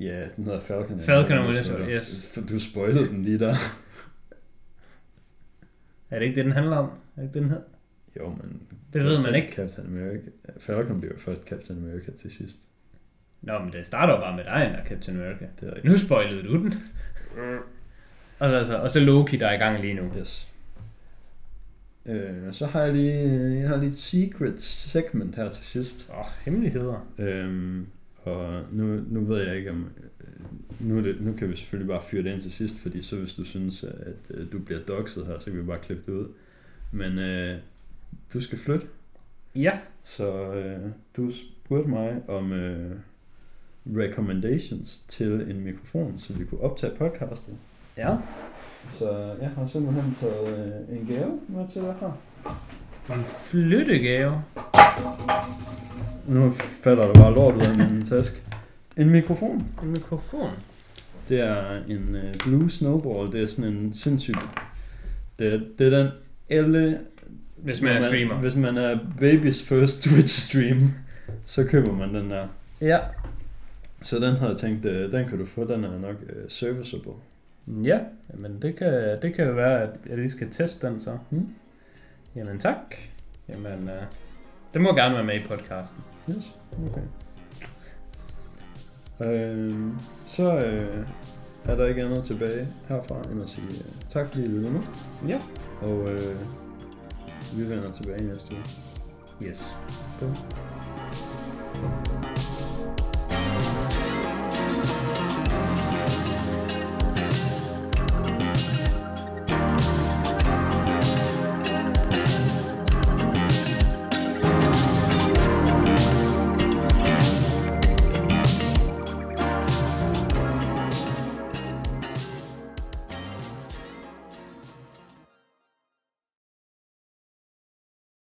Ja, den hedder Falcon. Falcon and Winter Soldier. Yes. Du spoilede den lige der. Er det ikke det, den handler om? Er det ikke det, den hedder? Jo, men... Det ved man ikke. Captain America. Falcon bliver først Captain America til sidst. Nå, men det starter jo bare med dig, der er Captain America. Det er rigtigt. Nu spoilede du den. Og, altså, og så Loki, der er i gang lige nu. Yes. Øh, så har jeg lige, jeg har lige et secret segment her til sidst. Åh, oh, hemmeligheder. Øhm, og nu, nu ved jeg ikke om... øh, Nu, det, nu kan vi selvfølgelig bare fyre det ind til sidst, fordi så hvis du synes, at øh, du bliver doxet her, så kan vi bare klippe det ud. Men øh, du skal flytte, Ja, så øh, du spurgte mig om øh, recommendations til en mikrofon, så vi kunne optage podcastet. ja. Så jeg har simpelthen taget øh, en gave med til dig her. En flyttegave. Nu falder der bare lort ud af min taske. En mikrofon. En mikrofon. Det er en uh, Blue Snowball. Det er sådan en sindssygt... Det er, det er den alle... Hvis man er streamer. Hvis man er babys first Twitch stream, så køber man den der. Ja. Så den havde jeg tænkt, uh, den kan du få. Den er nok uh, serviceable. Ja, men det kan, det kan være, at jeg lige skal teste den så. Hmm. Jamen tak. Jamen, uh, det må gerne være med i podcasten. Yes. Okay. Øhm, så øh, er der ikke andet tilbage herfra, end at sige uh, tak fordi I lyttede med. Ja. Og øh, vi vender tilbage næste uge. Yes. Bum.